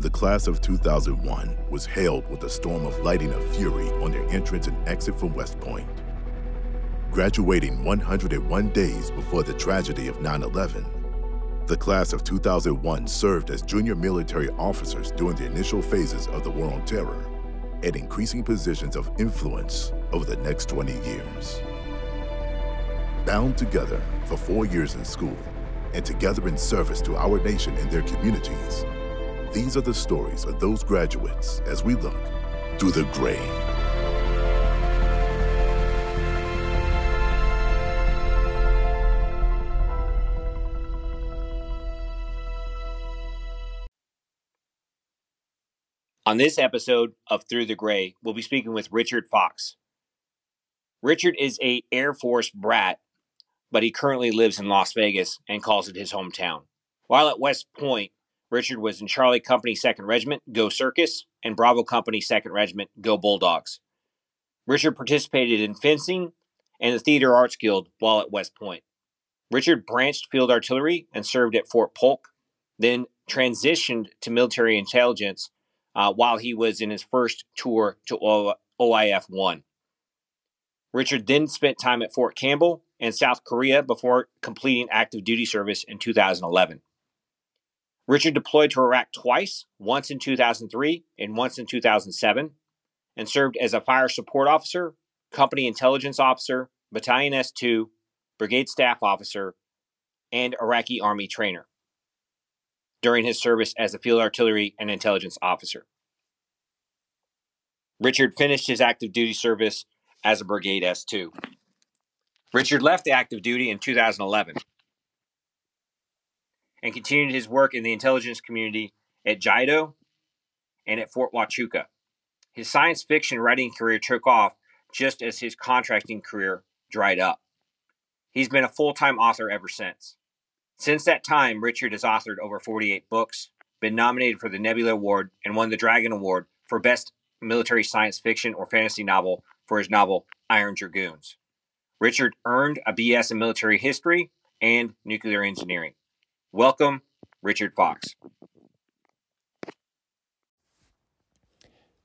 The class of 2001 was hailed with a storm of lighting of fury on their entrance and exit from West Point. Graduating 101 days before the tragedy of 9 11, the class of 2001 served as junior military officers during the initial phases of the War on Terror at increasing positions of influence over the next 20 years. Bound together for four years in school and together in service to our nation and their communities, these are the stories of those graduates as we look through the gray. On this episode of Through the Gray, we'll be speaking with Richard Fox. Richard is a Air Force brat, but he currently lives in Las Vegas and calls it his hometown. While at West Point, Richard was in Charlie Company 2nd Regiment, Go Circus, and Bravo Company 2nd Regiment, Go Bulldogs. Richard participated in fencing and the Theater Arts Guild while at West Point. Richard branched field artillery and served at Fort Polk, then transitioned to military intelligence uh, while he was in his first tour to o- OIF 1. Richard then spent time at Fort Campbell and South Korea before completing active duty service in 2011. Richard deployed to Iraq twice, once in 2003 and once in 2007, and served as a fire support officer, company intelligence officer, battalion S2, brigade staff officer, and Iraqi Army trainer during his service as a field artillery and intelligence officer. Richard finished his active duty service as a Brigade S2. Richard left active duty in 2011 and continued his work in the intelligence community at JIDO and at Fort Huachuca. His science fiction writing career took off just as his contracting career dried up. He's been a full time author ever since. Since that time, Richard has authored over 48 books, been nominated for the Nebula Award, and won the Dragon Award for Best Military Science Fiction or Fantasy Novel for his novel Iron Dragoons. Richard earned a BS in Military History and Nuclear Engineering. Welcome, Richard Fox.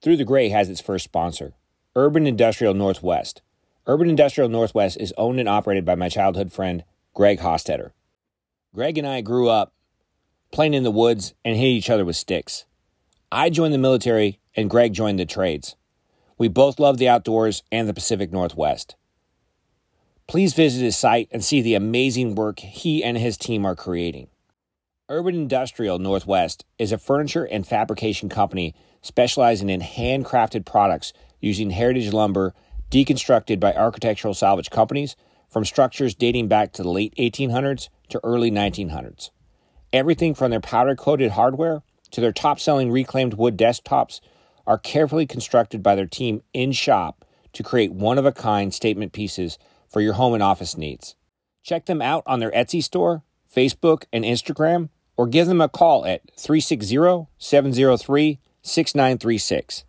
Through the Gray has its first sponsor, Urban Industrial Northwest. Urban Industrial Northwest is owned and operated by my childhood friend, Greg Hostetter. Greg and I grew up playing in the woods and hitting each other with sticks. I joined the military and Greg joined the trades. We both love the outdoors and the Pacific Northwest. Please visit his site and see the amazing work he and his team are creating. Urban Industrial Northwest is a furniture and fabrication company specializing in handcrafted products using heritage lumber deconstructed by architectural salvage companies from structures dating back to the late 1800s to early 1900s. Everything from their powder coated hardware to their top selling reclaimed wood desktops are carefully constructed by their team in shop to create one of a kind statement pieces for your home and office needs. Check them out on their Etsy store, Facebook, and Instagram, or give them a call at 360 703 6936.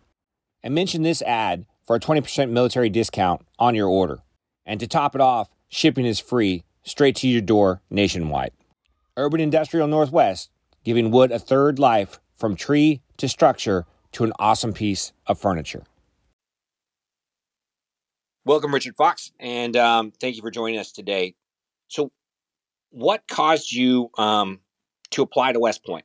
And mention this ad for a 20% military discount on your order. And to top it off, shipping is free straight to your door nationwide. Urban Industrial Northwest, giving wood a third life from tree to structure to an awesome piece of furniture. Welcome, Richard Fox, and um, thank you for joining us today. So, what caused you um, to apply to West Point?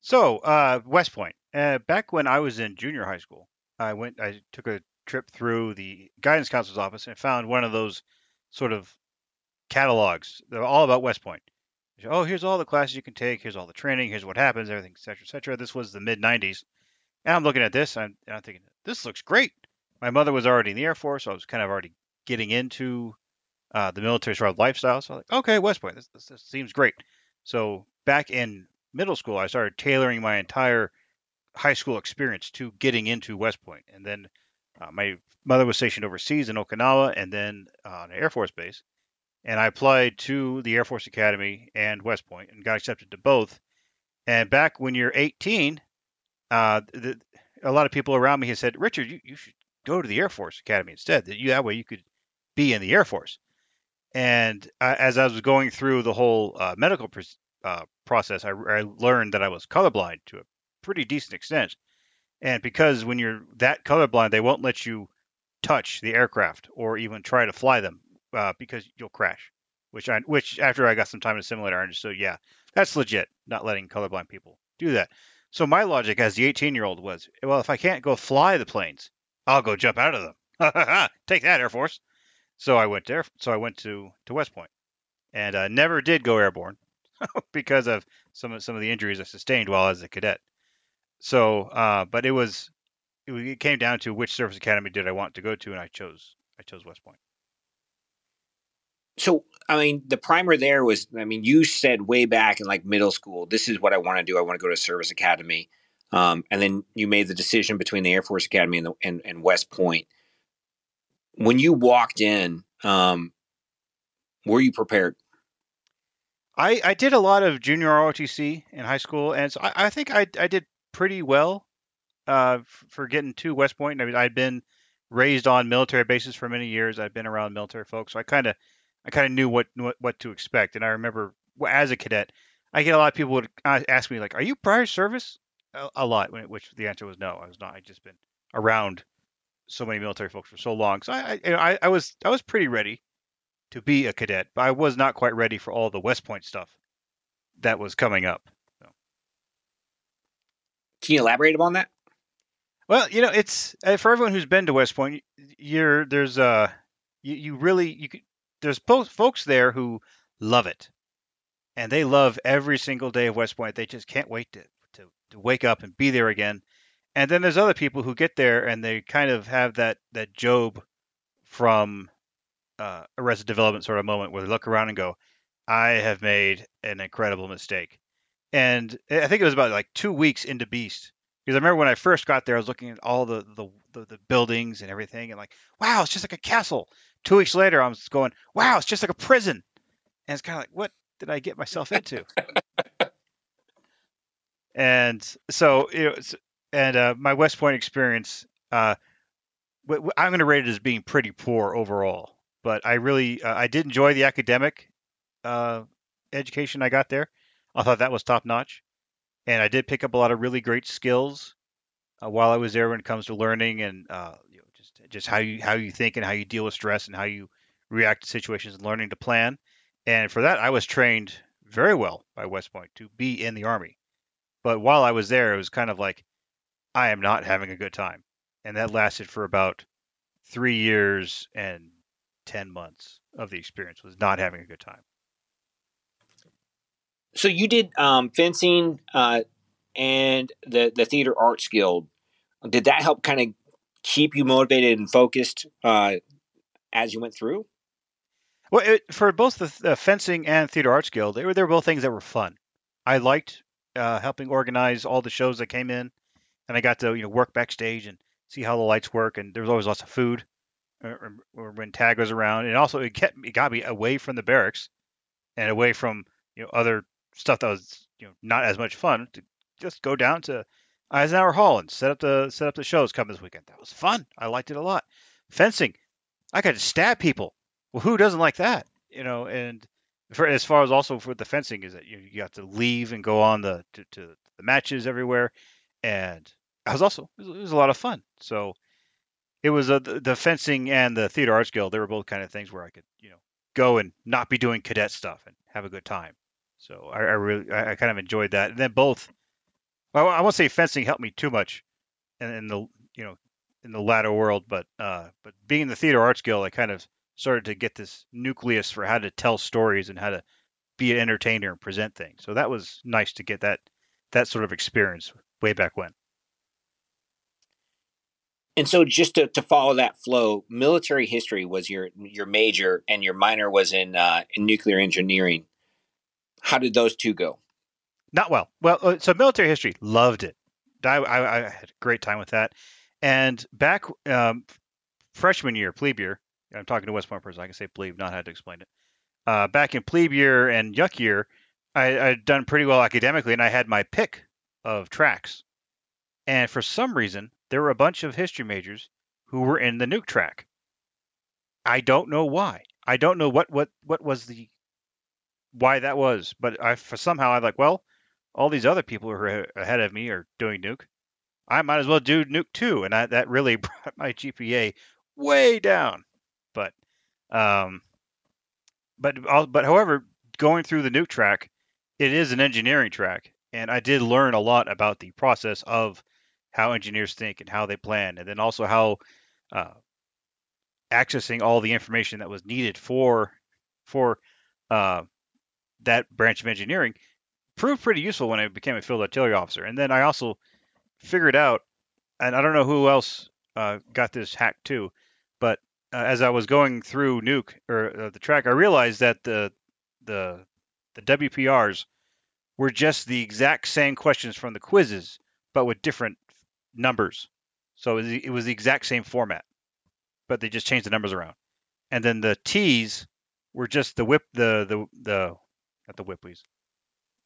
So, uh, West Point. Uh, back when I was in junior high school, I went. I took a trip through the guidance counselor's office and found one of those sort of catalogs. They're all about West Point. Oh, here's all the classes you can take. Here's all the training. Here's what happens. Everything, etc., etc. This was the mid '90s, and I'm looking at this. And I'm, I'm thinking, this looks great. My mother was already in the Air Force, so I was kind of already getting into uh, the military sort of lifestyle. So I was like, okay, West Point, this, this, this seems great. So back in middle school, I started tailoring my entire high school experience to getting into West Point. And then uh, my mother was stationed overseas in Okinawa and then uh, on an Air Force base and I applied to the Air Force Academy and West Point and got accepted to both. And back when you're 18, uh, the, a lot of people around me had said, Richard, you, you should go to the Air Force Academy instead. That you that way you could be in the Air Force. And uh, as I was going through the whole uh, medical pr- uh, process, I, I, learned that I was colorblind to a pretty decent extent. And because when you're that colorblind, they won't let you touch the aircraft or even try to fly them uh, because you'll crash. Which I, which after I got some time to the simulator, I understood. Yeah, that's legit. Not letting colorblind people do that. So my logic as the 18 year old was, well, if I can't go fly the planes, I'll go jump out of them. Take that, Air Force. So I went there. So I went to to West Point, and uh, never did go airborne because of some of some of the injuries I sustained while as a cadet. So, uh, but it was it came down to which service academy did I want to go to, and I chose I chose West Point. So, I mean, the primer there was, I mean, you said way back in like middle school, this is what I want to do. I want to go to service academy. Um, and then you made the decision between the Air Force Academy and, the, and, and West Point. When you walked in, um, were you prepared? I, I did a lot of junior ROTC in high school, and so I, I think I, I did pretty well uh, for getting to West Point. I mean, I'd been raised on military bases for many years. I'd been around military folks, so I kind of I kind of knew what, what what to expect. And I remember as a cadet, I get a lot of people would ask me like, "Are you prior service?" A, a lot, which the answer was no. I was not. I'd just been around so many military folks for so long, so I I, I was I was pretty ready to be a cadet, but I was not quite ready for all the West Point stuff that was coming up. So. Can you elaborate upon that? Well, you know, it's uh, for everyone who's been to West Point. You're there's uh you, you really you could there's both folks there who love it, and they love every single day of West Point. They just can't wait to to, to wake up and be there again. And then there's other people who get there and they kind of have that that Gob from uh, Arrested Development sort of moment where they look around and go, "I have made an incredible mistake." And I think it was about like two weeks into Beast because I remember when I first got there, I was looking at all the the, the, the buildings and everything, and like, wow, it's just like a castle. Two weeks later, I'm going, wow, it's just like a prison. And it's kind of like, what did I get myself into? and so, you know, and uh, my West Point experience, uh, I'm going to rate it as being pretty poor overall. But I really, uh, I did enjoy the academic uh, education I got there. I thought that was top notch, and I did pick up a lot of really great skills uh, while I was there when it comes to learning and uh, just how you how you think and how you deal with stress and how you react to situations and learning to plan. And for that, I was trained very well by West Point to be in the Army. But while I was there, it was kind of like I am not having a good time, and that lasted for about three years and ten months of the experience. Was not having a good time. So you did um, fencing uh, and the the theater arts guild. Did that help kind of keep you motivated and focused uh, as you went through? Well, it, for both the, the, fencing and theater arts guild, they were they were both things that were fun. I liked uh, helping organize all the shows that came in, and I got to you know work backstage and see how the lights work. And there was always lots of food, or, or when tag was around, and also it kept it got me away from the barracks and away from you know other stuff that was you know not as much fun to just go down to Eisenhower Hall and set up the set up the shows coming this weekend. That was fun. I liked it a lot. Fencing, I got to stab people. Well, who doesn't like that? You know, and for as far as also for the fencing is that you, you got to leave and go on the to, to the matches everywhere, and I was also it was, it was, a lot of fun. So it was a, the, the fencing and the theater arts guild. They were both kind of things where I could you know go and not be doing cadet stuff and have a good time. So I, I really I, I kind of enjoyed that. And then both well, I won't say fencing helped me too much in, in the you know in the latter world, but uh, but being in the theater arts guild, I kind of started to get this nucleus for how to tell stories and how to be an entertainer and present things. So that was nice to get that that sort of experience way back when. And so, just to, to follow that flow, military history was your your major, and your minor was in uh, in nuclear engineering. How did those two go? Not well. Well, uh, so military history, loved it. I, I, I had a great time with that. And back um, freshman year, plebe year, I'm talking to West Point person. I can say plebe, not had to explain it. Uh, back in plebe year and yuk year, I, had done pretty well academically, and I had my pick of tracks. And for some reason, there were a bunch of history majors who were in the nuke track. I don't know why. I don't know what what what was the why that was, but I for somehow I like well, all these other people who are ahead of me are doing nuke. I might as well do nuke too, and I, that really brought my GPA way down. But, um, but but however, going through the nuke track, it is an engineering track, and I did learn a lot about the process of how engineers think and how they plan, and then also how uh, accessing all the information that was needed for for uh, that branch of engineering proved pretty useful when I became a field artillery officer. And then I also figured out, and I don't know who else uh, got this hack too, but uh, as I was going through Nuke or uh, the track, I realized that the the the WPRs were just the exact same questions from the quizzes, but with different numbers. So it was the exact same format, but they just changed the numbers around. And then the TEEs were just the whip, the the the not the whippies,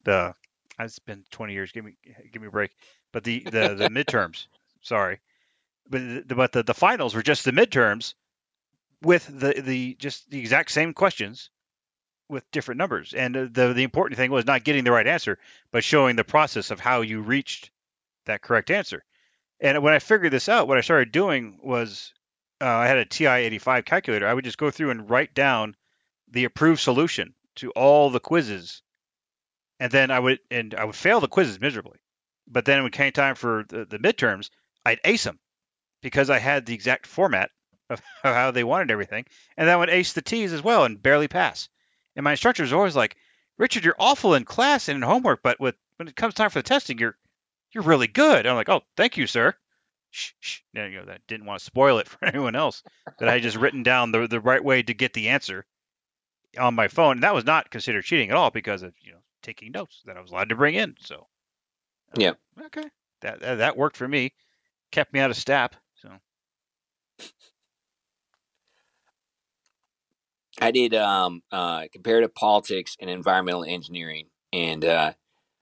the it's been 20 years. Give me give me a break. But the the the midterms, sorry, but the, but the the finals were just the midterms with the the just the exact same questions with different numbers. And uh, the the important thing was not getting the right answer, but showing the process of how you reached that correct answer. And when I figured this out, what I started doing was uh, I had a TI-85 calculator. I would just go through and write down the approved solution to all the quizzes, and then I would and I would fail the quizzes miserably. But then when it came time for the, the midterms, I'd ace them because I had the exact format of how they wanted everything, and then I would ace the TEEs as well and barely pass. And my instructor was always like, "Richard, you're awful in class and in homework, but with when it comes time for the testing, you're you're really good." And I'm like, "Oh, thank you, sir." Shh, shh. You know, that didn't want to spoil it for anyone else. That I had just written down the the right way to get the answer on my phone, and that was not considered cheating at all because of you know taking notes that I was allowed to bring in. So, uh, yeah, okay, that, that that worked for me, kept me out of STAP. So. I did um, uh, comparative politics and environmental engineering, and uh,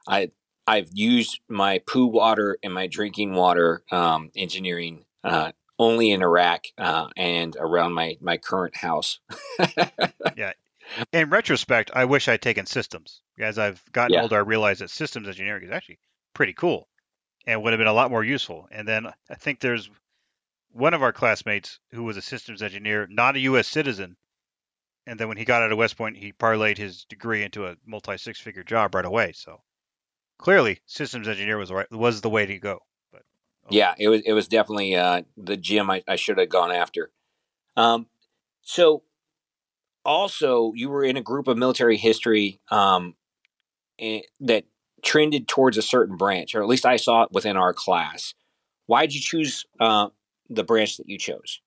I I've used my poo water and my drinking water um, engineering uh, only in Iraq uh, and around my my current house. yeah. In retrospect, I wish I'd taken systems. As I've gotten yeah. older, I realized that systems engineering is actually pretty cool and would have been a lot more useful. And then I think there's one of our classmates who was a systems engineer, not a U.S. citizen, and then when he got out of West Point, he parlayed his degree into a multi six figure job right away. So clearly, systems engineer was right, was the way to go. But okay. yeah, it was it was definitely uh, the gym I, I should have gone after. Um, so also, you were in a group of military history um, eh, that trended towards a certain branch, or at least I saw it within our class. Why did you choose uh, the branch that you chose?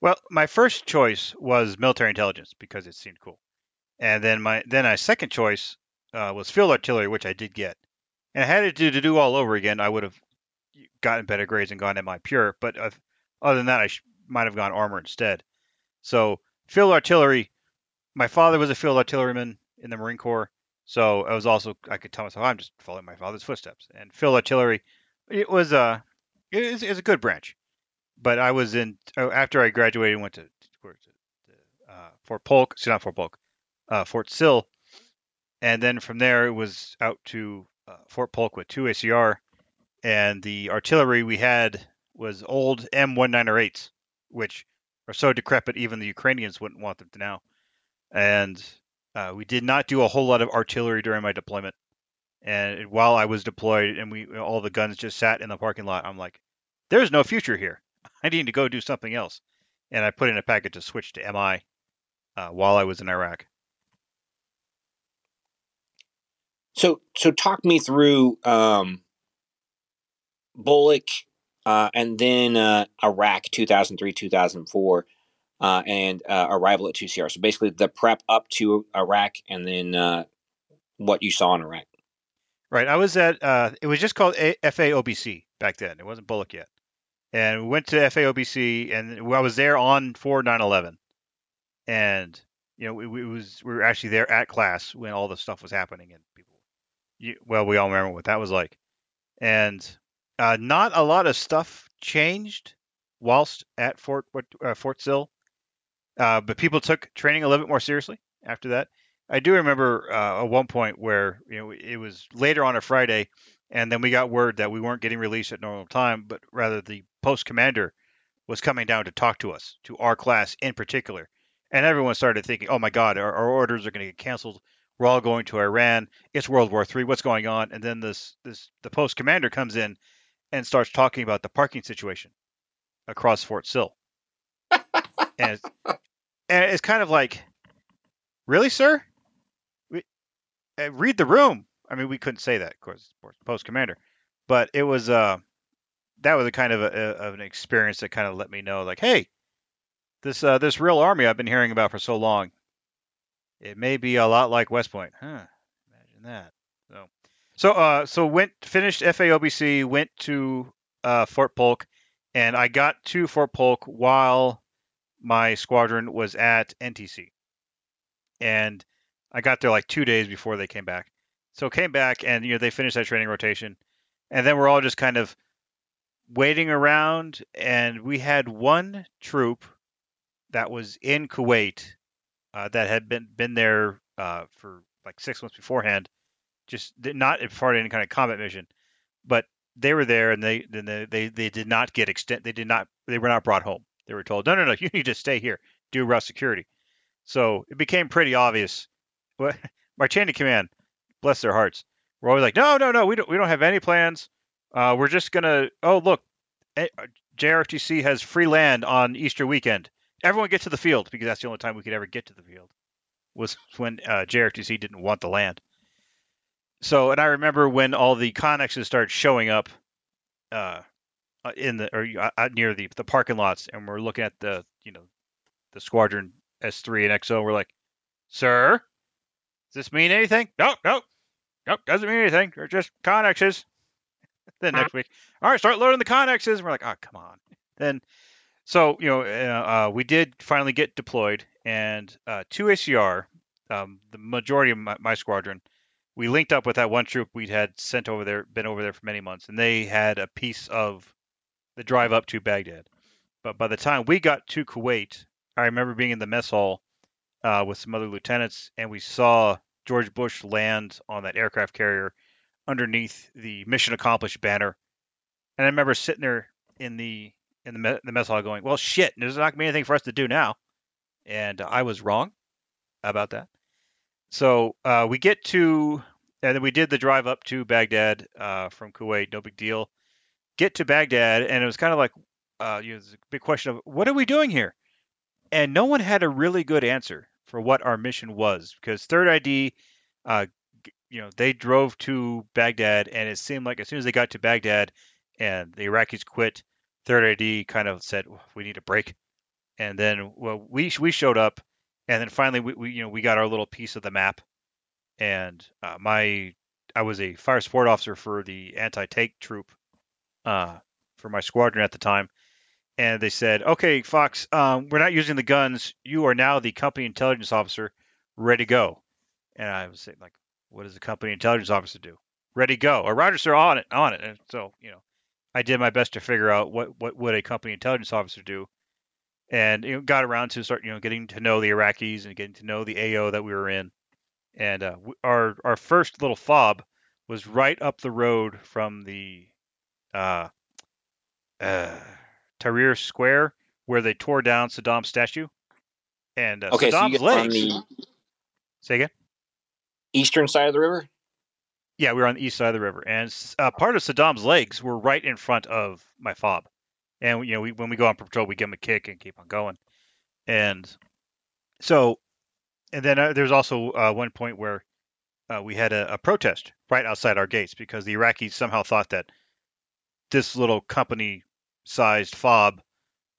Well, my first choice was military intelligence because it seemed cool, and then my then my second choice uh, was field artillery, which I did get. And I had it to, to do all over again. I would have gotten better grades and gone MI pure, but uh, other than that, I sh- might have gone armor instead. So field artillery. My father was a field artilleryman in the Marine Corps, so I was also I could tell myself I'm just following my father's footsteps. And field artillery, it was a uh, it is, a good branch but I was in oh, after I graduated, went to, to uh, Fort Polk, so not Fort Polk, uh, Fort Sill, and then from there it was out to uh, Fort Polk with two ACR, and the artillery we had was old M198s, which are so decrepit even the Ukrainians wouldn't want them to now, and uh, we did not do a whole lot of artillery during my deployment. And while I was deployed, and we all the guns just sat in the parking lot, I'm like, "There's no future here." I need to go do something else. And I put in a packet to switch to MI uh, while I was in Iraq. So, so talk me through um, BOLC uh, and then uh, Iraq 2003, 2004, uh, and uh, arrival at 2CR. So basically the prep up to Iraq and then uh, what you saw in Iraq. Right. I was at, uh, it was just called FAOBC back then. It wasn't BOLC yet and we went to FAOBC, and I was there on for 9/11, and you know, we, we was we were actually there at class when all the stuff was happening, and people, you, well, we all remember what that was like, and uh, not a lot of stuff changed whilst at Fort uh, Fort Sill, uh, but people took training a little bit more seriously after that. I do remember uh, at one point where you know it was later on a Friday, and then we got word that we weren't getting released at normal time, but rather the post commander was coming down to talk to us, to our class in particular. And everyone started thinking, "Oh my God, our, our orders are going to get canceled. We're all going to Iran. It's World War III. What's going on?" And then this this the post commander comes in and starts talking about the parking situation across Fort Sill. and, it's, and it's kind of like, really, sir? We, uh, read the room. I mean, we couldn't say that, of course, post commander, but it was uh, that was a kind of, a, of an experience that kind of let me know, like, hey, this uh, this real army I've been hearing about for so long, it may be a lot like West Point, huh? Imagine that. So, so uh, so went finished FAOBC, went to uh, Fort Polk, and I got to Fort Polk while my squadron was at NTC, and I got there like two days before they came back. So came back and you know they finished that training rotation, and then we're all just kind of waiting around, and we had one troop that was in Kuwait uh, that had been been there uh, for like six months beforehand, just not part of any kind of combat mission, but they were there and they then they, they they did not get extent they did not they were not brought home. They were told no no no you need to stay here do route security. So it became pretty obvious. My chain of command, bless their hearts, were always like no no no we don't we don't have any plans. Uh, we're just gonna oh look, eh, JRTC has free land on Easter weekend. Everyone get to the field because that's the only time we could ever get to the field was when uh, JRTC didn't want the land. So, and I remember when all the connexes started showing up uh, uh in the or uh, near the the parking lots, and we're looking at the you know the squadron S3 and XO. We're like, sir, does this mean anything? No, no, no, doesn't mean anything. They're just connexes. then next week, all right, start loading the connexes. And we're like, oh, come on. Then, so you know, uh, uh, we did finally get deployed, and uh, two ACR, um, the majority of my, my squadron we linked up with that one troop we'd had sent over there, been over there for many months, and they had a piece of the drive up to Baghdad. But by the time we got to Kuwait, I remember being in the mess hall uh, with some other lieutenants, and we saw George Bush land on that aircraft carrier underneath the mission accomplished banner. And I remember sitting there in the in the, me- the mess hall going, "Well, shit, there's not gonna be anything for us to do now," and I was wrong about that. So uh, we get to, and then we did the drive up to Baghdad uh, from Kuwait. No big deal. Get to Baghdad, and it was kind of like, uh, you know, a big question of what are we doing here? And no one had a really good answer for what our mission was because Third ID, uh, you know, they drove to Baghdad, and it seemed like as soon as they got to Baghdad, and the Iraqis quit, Third ID kind of said we need a break, and then well, we we showed up and then finally we, we you know we got our little piece of the map. And uh, my i was a fire support officer for the anti-tank troop uh, for my squadron at the time. And they said okay fox um, we're not using the guns. You are now the company intelligence officer. Ready to go. And i was saying like what does the company intelligence officer do? Ready to go. Or roger sir on it on it. And so you know i did my best to figure out what what would a company intelligence officer do and you know, got around to start you know getting to know the Iraqis and getting to know the AO that we were in. And uh, our our first little fob was right up the road from the uh, uh, Tahrir Square where they tore down Saddam's statue. And uh, okay, Saddam's so legs. The... Say again. Eastern side of the river. Yeah, we were on the east side of the river, and uh, part of Saddam's legs were right in front of my fob. And you know we, when we go on patrol we give them a kick and keep on going. And so and then uh, there's also uh, one point where uh, we had a, a, protest right outside our gates because the iraqis somehow thought that this little company sized fob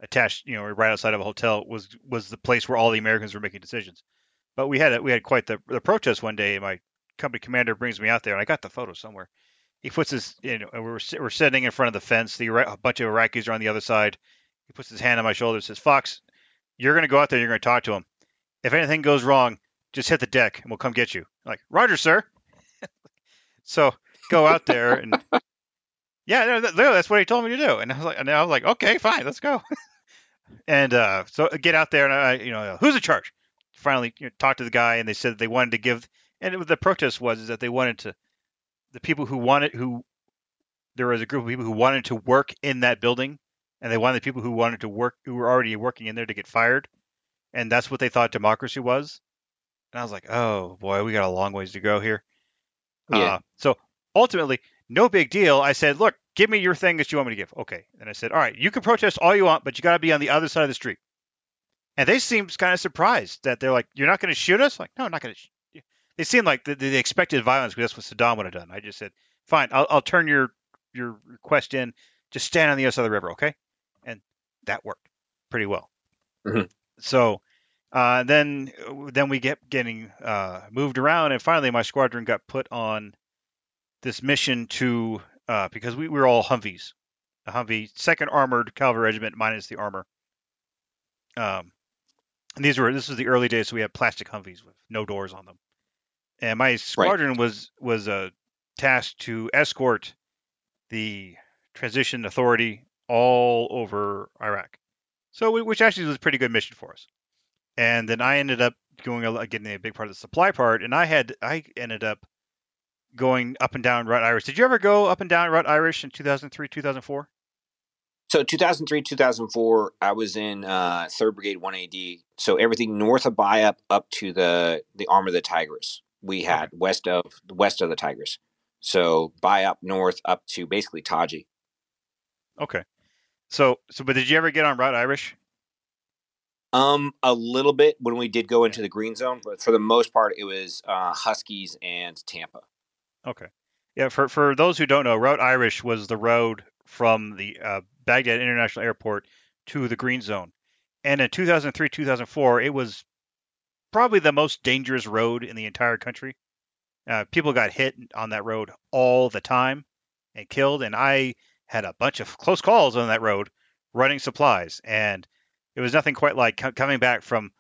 attached you know right outside of a hotel was was the place where all the americans were making decisions. But we had a, we had quite the, the protest one day in my company commander brings me out there and i got the photo somewhere he puts his, you know, we're, we're sitting in front of the fence. The a bunch of Iraqis are on the other side. He puts his hand on my shoulder and says, Fox, you're going to go out there. You're going to talk to him. If anything goes wrong, just hit the deck and we'll come get you. I'm like, Roger, sir. so go out there and yeah, that's what he told me to do. And I was like, and I was like, okay, fine, let's go. and uh, so get out there and I, you know, who's in charge? finally you know, talked to the guy, and they said they wanted to give. And it, the protest was is that they wanted to, the people who wanted who, there was a group of people who wanted to work in that building, and they wanted the people who wanted to work who were already working in there to get fired, and that's what they thought democracy was. And I was like, oh boy, we got a long ways to go here. Yeah. Uh, so ultimately, no big deal. I said, look, give me your thing that you want me to give. Okay. And I said, all right, you can protest all you want, but you got to be on the other side of the street. And they seemed kind of surprised that they're like, you're not going to shoot us? Like, no, I'm not going to. Sh-. They seemed like the, they expected violence because that's what Saddam would have done. I just said, fine, I'll, I'll turn your your request in. Just stand on the other side of the river, okay? And that worked pretty well. Mhm. So uh, then then we get getting uh, moved around, and finally my squadron got put on this mission to uh, because we, we were all Humvees, a Humvee, Second Armored Cavalry Regiment minus the armor. Um, and these were this was the early days, so we had plastic Humvees with no doors on them. And my squadron was was uh, tasked to escort the transition authority all over Iraq. So, we, which actually was a pretty good mission for us. And then I ended up going getting a big part of the supply part, and I had I ended up going up and down Route Irish. Did you ever go up and down Route Irish in 2003, 2004? So 2003, 2004, I was in uh, Third Brigade 1AD. So everything north of BIAP up to the the arm of the Tigris, we had west of west of the Tigris. So by BIAP north up to basically Taji. Okay. So, so, but did you ever get on Route Irish? Um, a little bit when we did go into the green zone, but for the most part, it was uh, Huskies and Tampa. Okay. Yeah, for for those who don't know, Route Irish was the road from the uh, Baghdad International Airport to the Green Zone. And in 2003, 2004, it was probably the most dangerous road in the entire country. Uh, people got hit on that road all the time and killed. And I had a bunch of close calls on that road running supplies. And it was nothing quite like co- coming back from,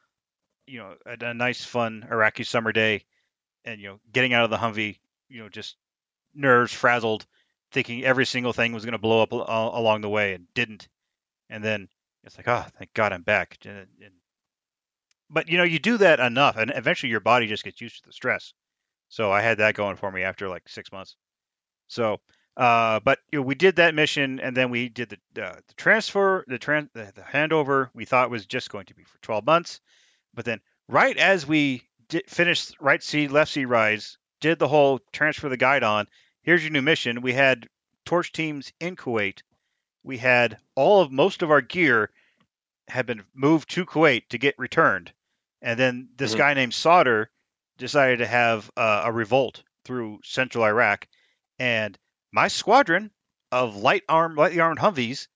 you know, a, a nice, fun Iraqi summer day and, you know, getting out of the Humvee, you know, just nerves frazzled, thinking every single thing was going to blow up al- along the way and didn't. And then it's like, oh, thank God I'm back. And, and, but you know, you do that enough, and eventually your body just gets used to the stress. So I had that going for me after like six months. So, uh, but you know, we did that mission, and then we did the uh, the transfer, the, tran- the the handover. We thought was just going to be for 12 months, but then right as we did, finished right sea, left sea rise, did the whole transfer the guidon. Here's your new mission. We had torch teams in Kuwait. We had all of most of our gear had been moved to Kuwait to get returned, and then this Mhm. guy named Sadr decided to have uh, a revolt through central Iraq, and my squadron of light armed, lightly armed Humvees,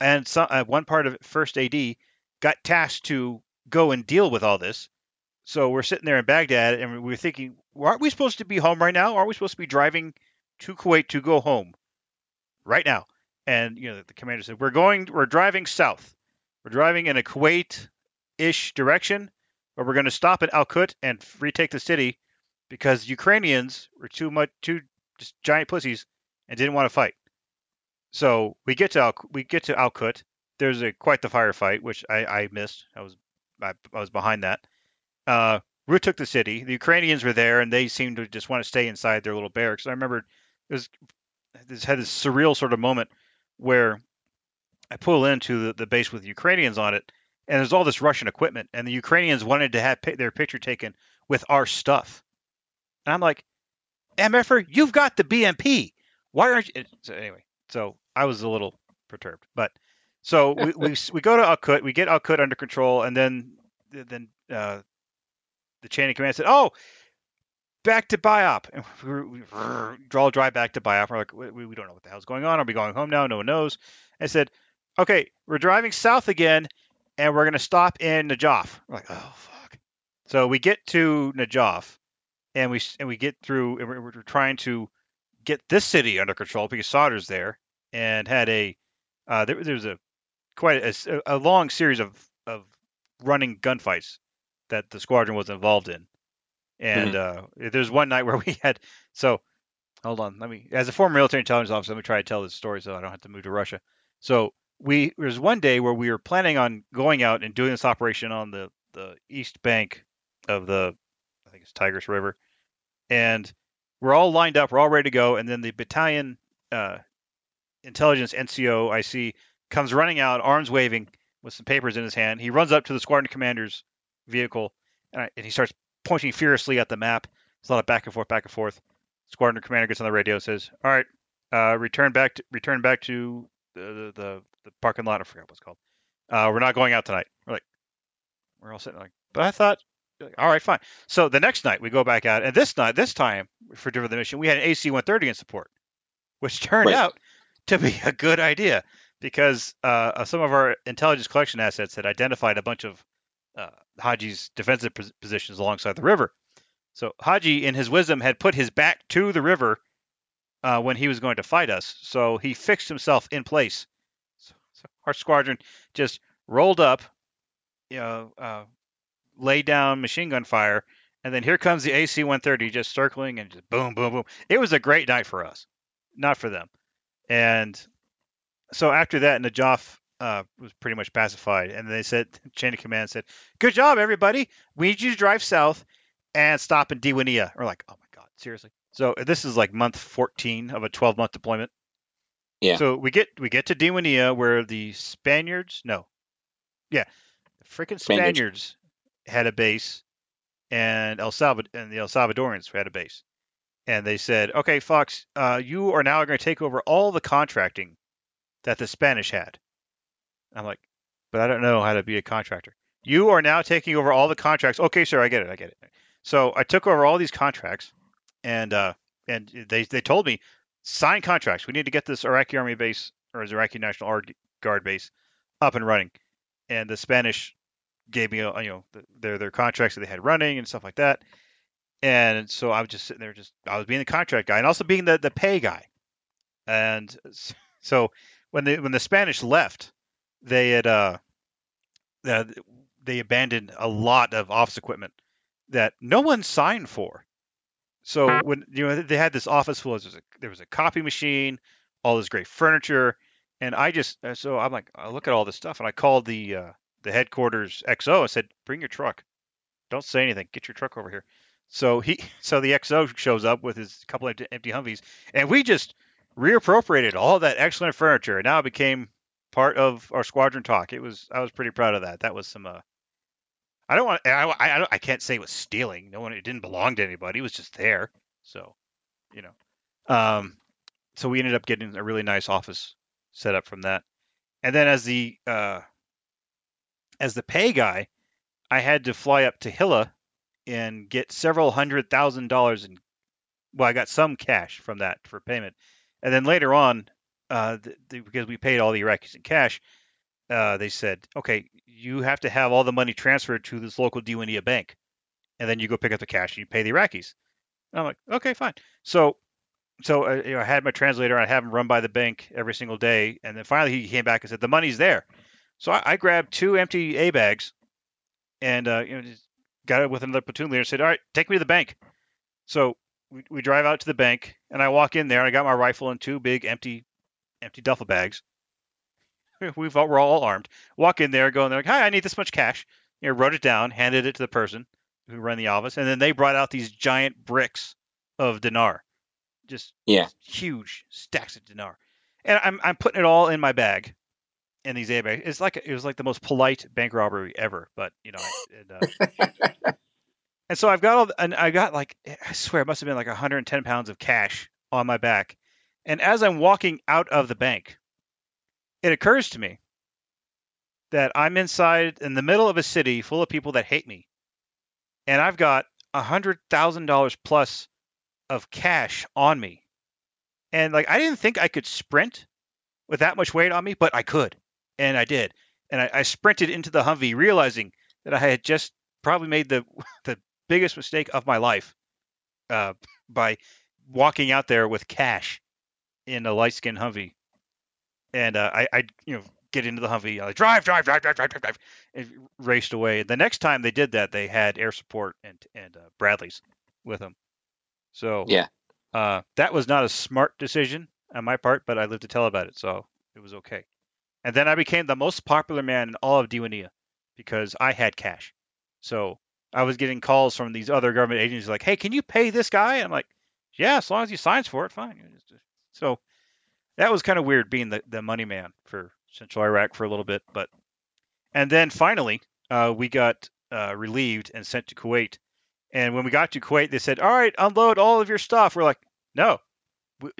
and some, uh, one part of first AD, got tasked to go and deal with all this. So we're sitting there in Baghdad, and we we're thinking, well, aren't we supposed to be home right now? Aren't we supposed to be driving to Kuwait to go home right now? And you know, the commander said, "We're going, we're driving south. We're driving in a Kuwait-ish direction, but we're going to stop at Al Kut and retake the city because Ukrainians were too much, too just giant pussies and didn't want to fight. So we get to Al, we get to Al Kut. There's a quite the firefight, which I, I missed. I was I, I was behind that. Uh, Root took the city. The Ukrainians were there, and they seemed to just want to stay inside their little barracks. I remember it was this had this surreal sort of moment where I pull into the, the base with Ukrainians on it, and there's all this Russian equipment, and the Ukrainians wanted to have their picture taken with our stuff. And I'm like, MFer, you've got the BMP. Why aren't you? So anyway, so I was a little perturbed, but so we we, we go to Alkut, we get Alkut under control, and then then uh, the chain of command said, "Oh, back to BIAP." And we, we draw drive back to BIAP. We're like, we, we don't know what the hell's going on. Are we going home now? No one knows. I said, "Okay, we're driving south again, and we're gonna stop in Najaf." We're like, "Oh fuck!" So we get to Najaf, and we and we get through, and we're, we're trying to get this city under control because Sadr's there and had a uh, there, there was a quite a long series of of running gunfights that the squadron was involved in, and uh, there's one night where we had so hold on let me as a former military intelligence officer let me try to tell this story so I don't have to move to Russia. So we there was one day where we were planning on going out and doing this operation on the the east bank of the, I think it's Tigris River, and we're all lined up. We're all ready to go, and then the battalion uh, intelligence NCO I see comes running out, arms waving, with some papers in his hand. He runs up to the squadron commander's vehicle, and, I, and he starts pointing furiously at the map. There's a lot of back and forth, back and forth. Squadron commander gets on the radio, and says, "All right, uh, return back to return back to the, the the parking lot. I forgot what it's called. Uh, we're not going out tonight." We're like, we're all sitting like, but I thought, all right, fine. So the next night we go back out, and this night, this time for the mission, we had an AC-130 in support, which turned Right. out to be a good idea because uh, some of our intelligence collection assets had identified a bunch of uh, Haji's defensive positions alongside the river. So Haji, in his wisdom, had put his back to the river uh, when he was going to fight us. So he fixed himself in place. So, so our squadron just rolled up, you know, uh, laid down machine gun fire, and then here comes the AC-130 just circling and just boom, boom, boom. It was a great night for us, not for them. And so after that, Najaf uh, was pretty much pacified, and they said, chain of command said, "Good job, everybody. We need you to drive south and stop in Diwania." We're like, "Oh my god, seriously?" So this is like month 14 of a 12 month deployment. Yeah. So we get we get to Diwania where the Spaniards, no, yeah, the freaking Spaniards. Spaniards had a base, and El Salvador and the El Salvadorians had a base, and they said, "Okay, Fox, uh, you are now going to take over all the contracting that the Spanish had." I'm like, "But I don't know how to be a contractor." You are now taking over all the contracts. Okay, sir, I get it. I get it. So I took over all these contracts, and uh, and they they told me sign contracts. We need to get this Iraqi army base or his Iraqi National Guard base up and running. And the Spanish gave me, uh, you know, their their contracts that they had running and stuff like that. And so I was just sitting there, just I was being the contract guy and also being the the pay guy. And so when the when the Spanish left, they had uh, uh they abandoned a lot of office equipment that no one signed for. So when you know they had this office full, there was a, there was a copy machine, all this great furniture, and I just uh, so I'm like I look at all this stuff and I called the uh, the headquarters XO and said bring your truck, don't say anything, get your truck over here. So he so the XO shows up with his couple of empty Humvees and we just reappropriated all that excellent furniture and now it became part of our squadron talk. It was I was pretty proud of that. That was some uh, I don't want. I I, I, can't say it was stealing. No one. It didn't belong to anybody. It was just there. So, you know. Um. So we ended up getting a really nice office set up from that, and then as the uh, as the pay guy, I had to fly up to Hilla and get several hundred thousand dollars in. Well, I got some cash from that for payment, and then later on, uh, the, the, because we paid all the Iraqis in cash, uh, they said, okay, you have to have all the money transferred to this local Diwania bank, and then you go pick up the cash and you pay the Iraqis. And I'm like, okay, fine. So, so uh, you know, I had my translator. I have him run by the bank every single day, and then finally he came back and said the money's there. So I, I grabbed two empty A bags, and uh, you know, got it with another platoon leader. and Said, all right, take me to the bank. So we, we drive out to the bank, and I walk in there. and I got my rifle and two big empty, empty duffel bags we've all, we're all armed. Walk in there, go in there, like, hi, I need this much cash. You know, wrote it down, handed it to the person who ran the office, and then they brought out these giant bricks of dinar, just Yeah. huge stacks of dinar, and I'm I'm putting it all in my bag, in these A bags. It's like it was like the most polite bank robbery ever, but you know, it, uh, and so I've got all, and I got like I swear it must have been like 110 pounds of cash on my back, and as I'm walking out of the bank it occurs to me that I'm inside in the middle of a city full of people that hate me, and I've got a hundred thousand dollars plus of cash on me, and like I didn't think I could sprint with that much weight on me, but I could, and I did, and I, I sprinted into the Humvee, realizing that I had just probably made the the biggest mistake of my life uh, by walking out there with cash in a light skinned Humvee and uh, I, I, you know, get into the Humvee, I like, drive, drive, drive, drive, drive, drive, drive, and raced away. The next time they did that, they had air support and and uh, Bradleys with them. So Yeah. uh, that was not a smart decision on my part, but I lived to tell about it, so it was okay. And then I became the most popular man in all of Diwania because I had cash. So I was getting calls from these other government agencies like, "Hey, can you pay this guy?" I'm like, "Yeah, as long as he signs for it, fine." So that was kind of weird being the the money man for Central Iraq for a little bit, but and then finally uh, we got uh, relieved and sent to Kuwait. And when we got to Kuwait, they said, "All right, unload all of your stuff." We're like, "No,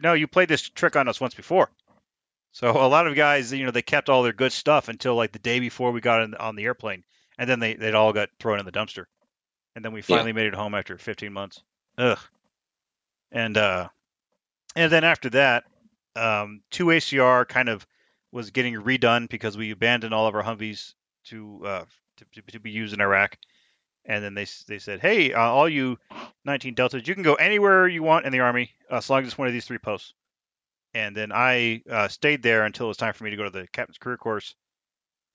no, you played this trick on us once before." So a lot of guys, you know, they kept all their good stuff until like the day before we got in, on the airplane, and then they they'd all got thrown in the dumpster and then we finally yeah. made it home after 15 months. Ugh. And uh, and then after that, um, 2ACR kind of was getting redone because we abandoned all of our Humvees to uh, to, to be used in Iraq. And then they they said, hey, uh, all you 19 Deltas, you can go anywhere you want in the Army uh, as long as it's one of these three posts. And then I uh, stayed there until it was time for me to go to the captain's career course.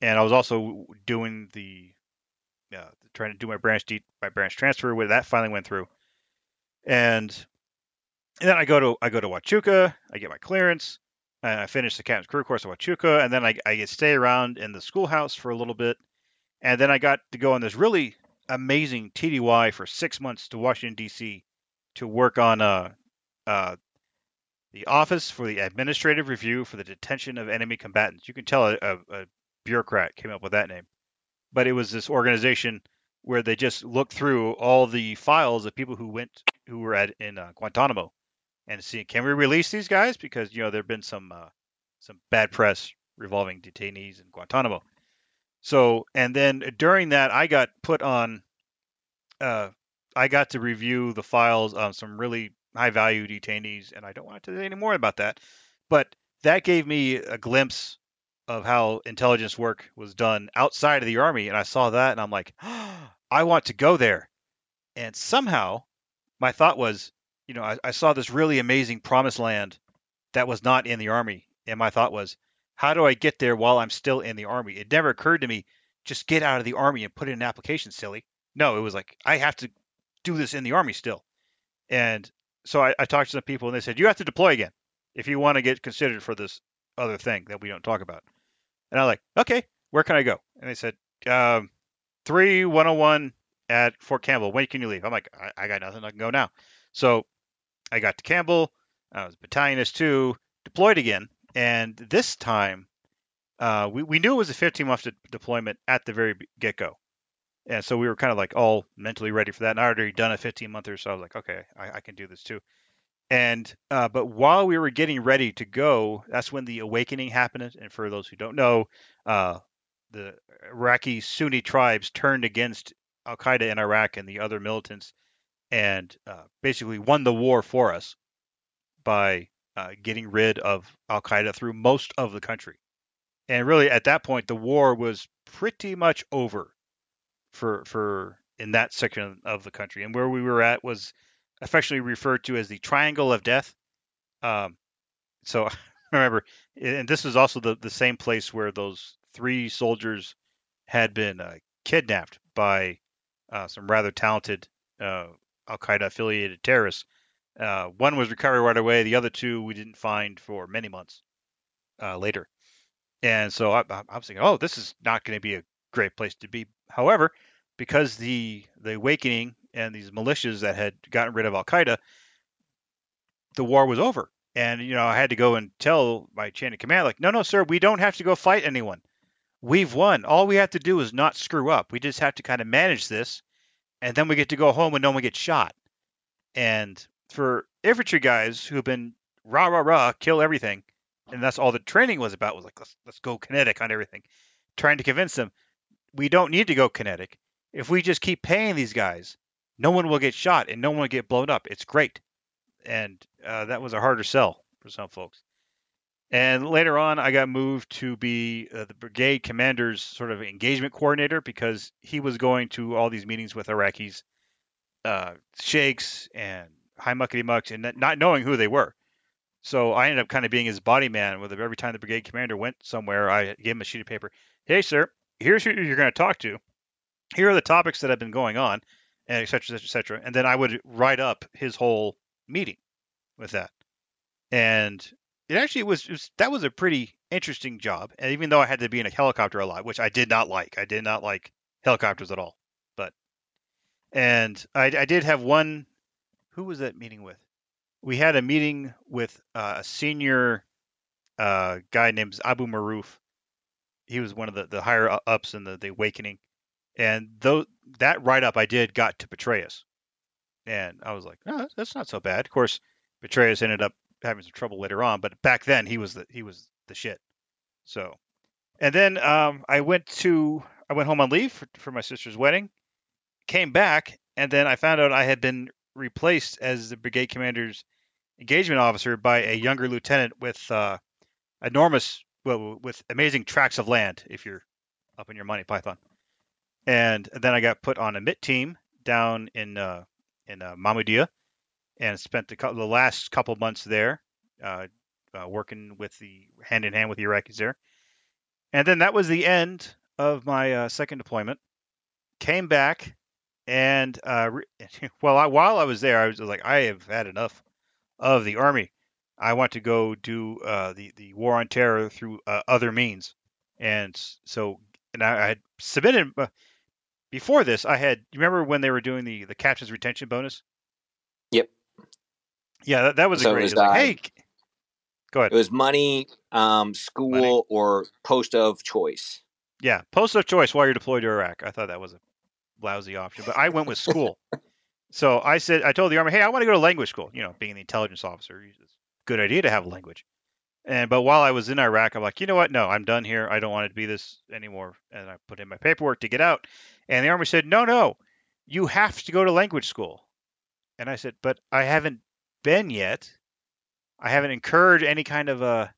And I was also doing the uh, trying to do my branch deep my branch transfer. Where that finally went through, and, and then I go to I go to Huachuca. I get my clearance. And I finish the captain's career course at Huachuca, and then I, I stay around in the schoolhouse for a little bit, and then I got to go on this really amazing TDY for six months to Washington D.C. to work on uh, uh, the Office for the Administrative Review for the Detention of Enemy Combatants. You can tell a, a, a bureaucrat came up with that name but it was this organization where they just looked through all the files of people who went who were at in uh, Guantanamo and see can we release these guys because you know there've been some uh, some bad press revolving detainees in Guantanamo. So and then during that I got put on uh, I got to review the files on some really high value detainees and I don't want to say any more about that. But that gave me a glimpse of how intelligence work was done outside of the army, and I saw that, and I'm like, oh, I want to go there. And somehow, my thought was, you know, I, I saw this really amazing promised land that was not in the army, and my thought was, how do I get there while I'm still in the army? It never occurred to me, just get out of the army and put in an application, silly. No, it was like I have to do this in the army still. And so I, I talked to some people, and they said you have to deploy again if you want to get considered for this other thing that we don't talk about. And I was like, okay, where can I go? And they said, um, 3101 at Fort Campbell. When can you leave? I'm like, I, I got nothing. I can go now. So I got to Campbell. I was battalion S2, deployed again. And this time, uh, we, we knew it was a 15 month de- deployment at the very get go. And so we were kind of like all mentally ready for that. And I already done a 15 month or so I was like, okay, I, I can do this too. And uh, but while we were getting ready to go, that's when the awakening happened. And for those who don't know, uh, the Iraqi Sunni tribes turned against Al Qaeda in Iraq and the other militants, and uh, basically won the war for us by uh, getting rid of Al Qaeda through most of the country. And really, at that point, the war was pretty much over for for in that section of the country. And where we were at was affectionately referred to as the Triangle of Death. Um, so remember, and this is also the, the same place where those three soldiers had been uh, kidnapped by uh, some rather talented uh, Al Qaeda affiliated terrorists. Uh, one was recovered right away. The other two we didn't find for many months uh, later. And so I, I was thinking, oh, this is not going to be a great place to be. However, because the the awakening and these militias that had gotten rid of Al Qaeda, the war was over. And you know, I had to go and tell my chain of command, like, no, no, sir, we don't have to go fight anyone. We've won. All we have to do is not screw up. We just have to kind of manage this, and then we get to go home and no one gets shot. And for infantry guys who've been rah rah rah, kill everything, and that's all the training was about was like let's let's go kinetic on everything, trying to convince them we don't need to go kinetic. If we just keep paying these guys, no one will get shot and no one will get blown up. It's great. And uh, that was a harder sell for some folks. And later on, I got moved to be uh, the brigade commander's sort of engagement coordinator because he was going to all these meetings with Iraqis, uh, sheikhs, and high muckety mucks, and not knowing who they were. So I ended up kind of being his body man. With every time the brigade commander went somewhere, I gave him a sheet of paper. Hey, sir, here's who you're going to talk to. Here are the topics that have been going on and et cetera, et cetera, et cetera. And then I would write up his whole meeting with that. And it actually was, it was, that was a pretty interesting job. And even though I had to be in a helicopter a lot, which I did not like, I did not like helicopters at all. But And I, I did have one. Who was that meeting with? We had a meeting with uh, a senior uh, guy named Abu Maruf. He was one of the, the higher ups in the, the Awakening. And though that write up I did got to Petraeus. And I was like, oh, that's not so bad. Of course, Petraeus ended up having some trouble later on, but back then he was the he was the shit. So, and then um, I went to I went home on leave for, for my sister's wedding, came back, and then I found out I had been replaced as the brigade commander's engagement officer by a younger lieutenant with uh, enormous, well, with amazing tracts of land. If you're up in your Monty Python. And then I got put on a MiTT team down in uh, in uh, and spent the, last couple months there, uh, uh, working with the hand in hand with the Iraqis there. And then that was the end of my uh, second deployment. Came back, and uh, well, I, while I was there, I was like, I have had enough of the army. I want to go do uh, the the war on terror through uh, other means. And so, and I, I had submitted before this. I had. You remember when they were doing the the captain's retention bonus? Yeah, that, that was so a great. Was, like, hey, go ahead. It was money, um, school, money. or post of choice. Yeah, post of choice while you're deployed to Iraq. I thought that was a lousy option, but I went with school. so I said, I told the army, hey, I want to go to language school. You know, being the intelligence officer, it's a good idea to have a language. And but while I was in Iraq, I'm like, you know what? No, I'm done here. I don't want it to be this anymore. And I put in my paperwork to get out. And the army said, no, no, you have to go to language school. And I said, but I haven't been yet. I haven't incurred any kind of a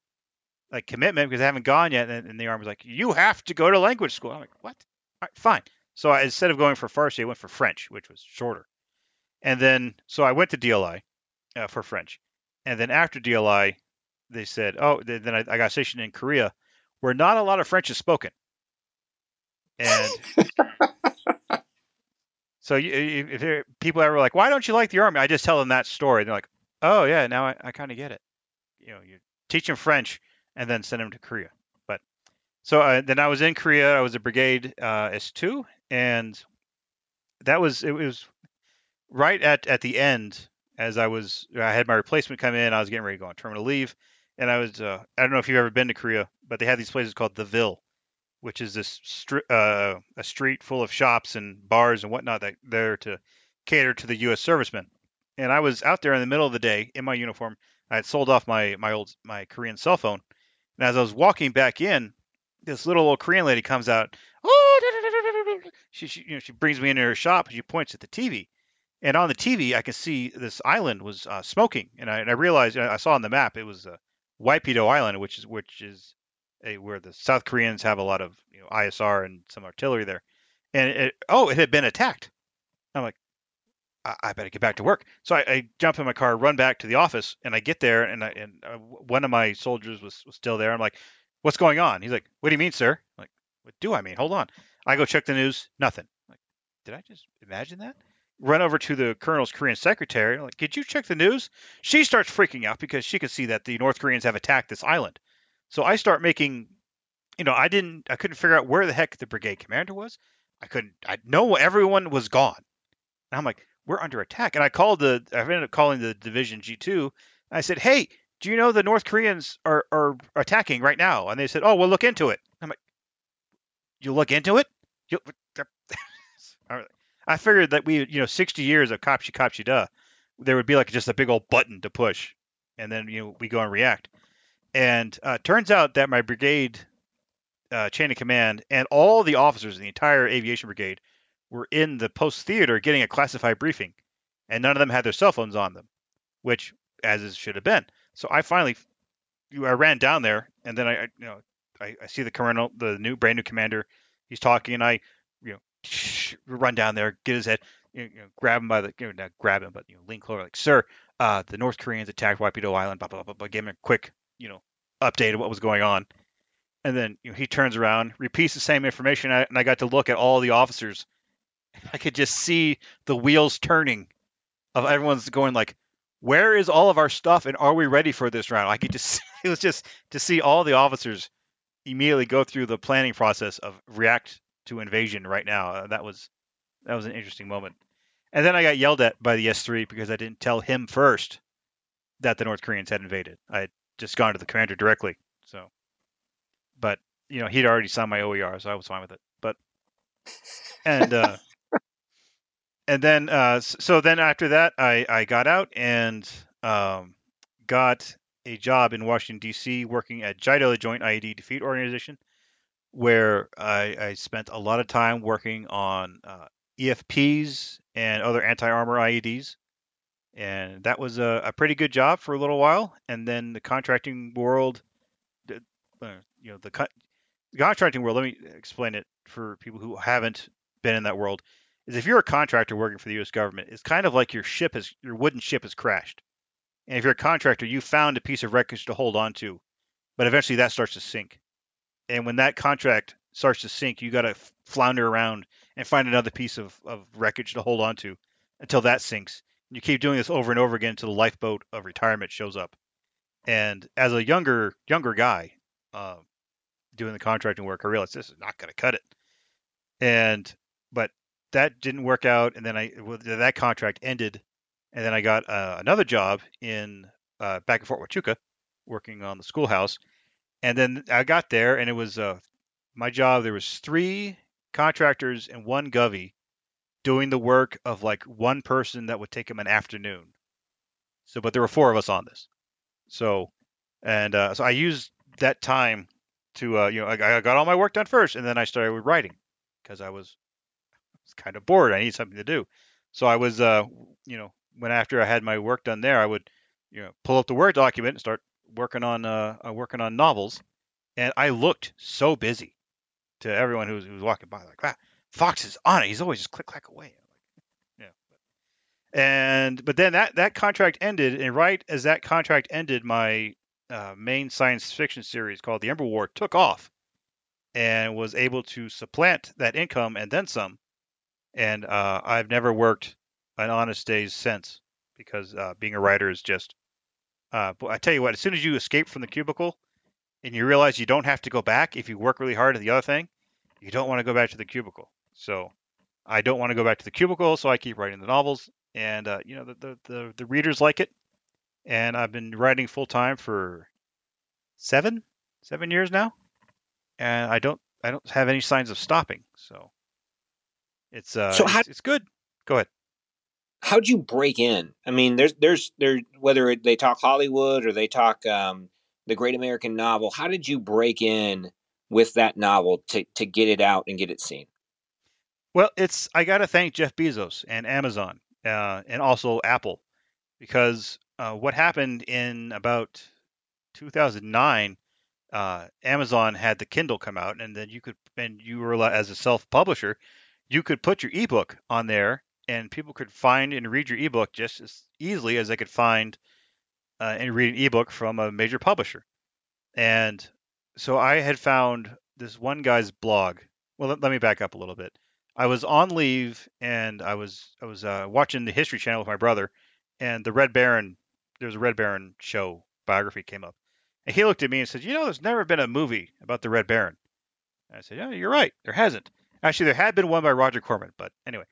like commitment because I haven't gone yet. And, and the army's like, you have to go to language school. I'm like, what? All right, fine. So I, instead of going for Farsi, I went for French, which was shorter. And then, so I went to DLI uh, for French. And then after DLI, they said, oh, then I, I got stationed in Korea, where not a lot of French is spoken. And so if people ever like, why don't you like the army? I just tell them that story. They're like, oh yeah, now I, I kind of get it. You know, you teach them French and then send them to Korea. But so uh, then I was in Korea. I was a brigade uh, S2, and that was it was right at at the end as I was I had my replacement come in. I was getting ready to go on terminal leave, and I was uh, I don't know if you've ever been to Korea, but they have these places called the Ville, which is this stri- uh, a street full of shops and bars and whatnot that there to cater to the U.S. servicemen. And I was out there in the middle of the day in my uniform. I had sold off my my old my Korean cell phone, and as I was walking back in, this little old Korean lady comes out. Oh, she, she you know she brings me into her shop and she points at the TV, and on the TV I can see this island was uh, smoking, and I, and I realized I saw on the map it was uh, Waipido Island, which is which is where the South Koreans have a lot of you know ISR and some artillery there, and it, oh it had been attacked. I'm like, I, I better get back to work. So I, I, jump in my car, run back to the office, and I get there, and I, and uh, one of my soldiers was, was still there. I'm like, "What's going on?" He's like, "What do you mean, sir?" I'm like, "What do I mean? Hold on." I go check the news. Nothing. I'm like, did I just imagine that? Run over to the colonel's Korean secretary. I'm like, did you check the news? She starts freaking out because she can see that the North Koreans have attacked this island. So I start making, you know, I didn't, I couldn't figure out where the heck the brigade commander was. I couldn't, I know everyone was gone. And I'm like, we're under attack. And I called the, I ended up calling the division G2. I said, hey, do you know the North Koreans are, are attacking right now? And they said, oh, we'll look into it. I'm like, you look into it? You, I figured that we, you know, 60 years of Kapshi Kapshi duh, there would be like just a big old button to push, and then you know we go and react. And uh, turns out that my brigade uh, chain of command and all the officers in the entire aviation brigade were in the post theater getting a classified briefing, and none of them had their cell phones on them, which as it should have been. So I finally, I ran down there, and then I, you know, I, I, see the colonel, the new brand new commander. He's talking, and I, you know, run down there, get his head, you know, grab him by the, you know, not grab him, but you know, lean closer, like, sir, uh, the North Koreans attacked Waipido Island, blah blah blah blah. Give him a quick, you know, updated what was going on, and then you know, he turns around, repeats the same information, and I got to look at all the officers I could just see the wheels turning of everyone's going like, where is all of our stuff and are we ready for this round? I could just it was just to see all the officers immediately go through the planning process of react to invasion right now. Uh, that was that was an interesting moment. And then I got yelled at by the S3 because I didn't tell him first that the North Koreans had invaded. I just gone to the commander directly. So, but you know, he'd already signed my OER, so I was fine with it. But and uh, and then uh, so then after that, I I got out and um, got a job in Washington D.C. working at JIDO, the Joint IED Defeat Organization, where I, I spent a lot of time working on uh, EFPs and other anti-armor IEDs, and that was a, a, pretty good job for a little while. And then the contracting world, uh, you know, the, the contracting world. Let me explain it for people who haven't been in that world. Is if you're a contractor working for the U.S. government, it's kind of like your ship is your wooden ship has crashed, and if you're a contractor, you found a piece of wreckage to hold on to, but eventually that starts to sink. And when that contract starts to sink, you got to flounder around and find another piece of, of wreckage to hold on to until that sinks. You keep doing this over and over again until the lifeboat of retirement shows up. And as a younger younger guy uh, doing the contracting work, I realized this is not going to cut it. And but that didn't work out, and then I well, that contract ended, and then I got uh, another job in uh, back in Fort Huachuca, working on the schoolhouse, and then I got there, and it was uh, my job. There was three contractors and one govy doing the work of like one person that would take him an afternoon. So, but there were four of us on this. So, and uh, so I used that time to, uh, you know, I, I got all my work done first, and then I started writing because I was, was kind of bored. I needed something to do. So I was, uh, you know, when after I had my work done there, I would, you know, pull up the Word document and start working on uh, uh, working on novels, and I looked so busy to everyone who was, who was walking by, like, ah, Fox is on it. He's always just click clack away. yeah. And but then that that contract ended, and right as that contract ended, my uh, main science fiction series called The Ember War took off, and was able to supplant that income and then some. And uh, I've never worked an honest days since because uh, being a writer is just uh, I tell you what, as soon as you escape from the cubicle and you realize you don't have to go back if you work really hard at the other thing, you don't want to go back to the cubicle. So I don't want to go back to the cubicle, so I keep writing the novels, and uh, you know the, the, the the readers like it, and I've been writing full time for seven seven years now, and I don't I don't have any signs of stopping. So it's uh so how, it's, it's good. Go ahead how'd you break in? I mean, there's there's there whether they talk Hollywood or they talk um, the Great American Novel. How did you break in with that novel to to get it out and get it seen? Well, it's I got to thank Jeff Bezos and Amazon uh, and also Apple because uh, what happened in about 2009. Uh, Amazon had the Kindle come out, and then you could, and you were as a self-publisher, you could put your ebook on there and people could find and read your ebook just as easily as they could find uh, and read an ebook from a major publisher. And so I had found this one guy's blog. Well, let, let me back up a little bit. I was on leave and I was I was uh, watching the History Channel with my brother, and the Red Baron there's a Red Baron show biography came up, and he looked at me and said, "You know, there's never been a movie about the Red Baron." And I said, "Yeah, you're right. There hasn't. Actually, there had been one by Roger Corman, but anyway."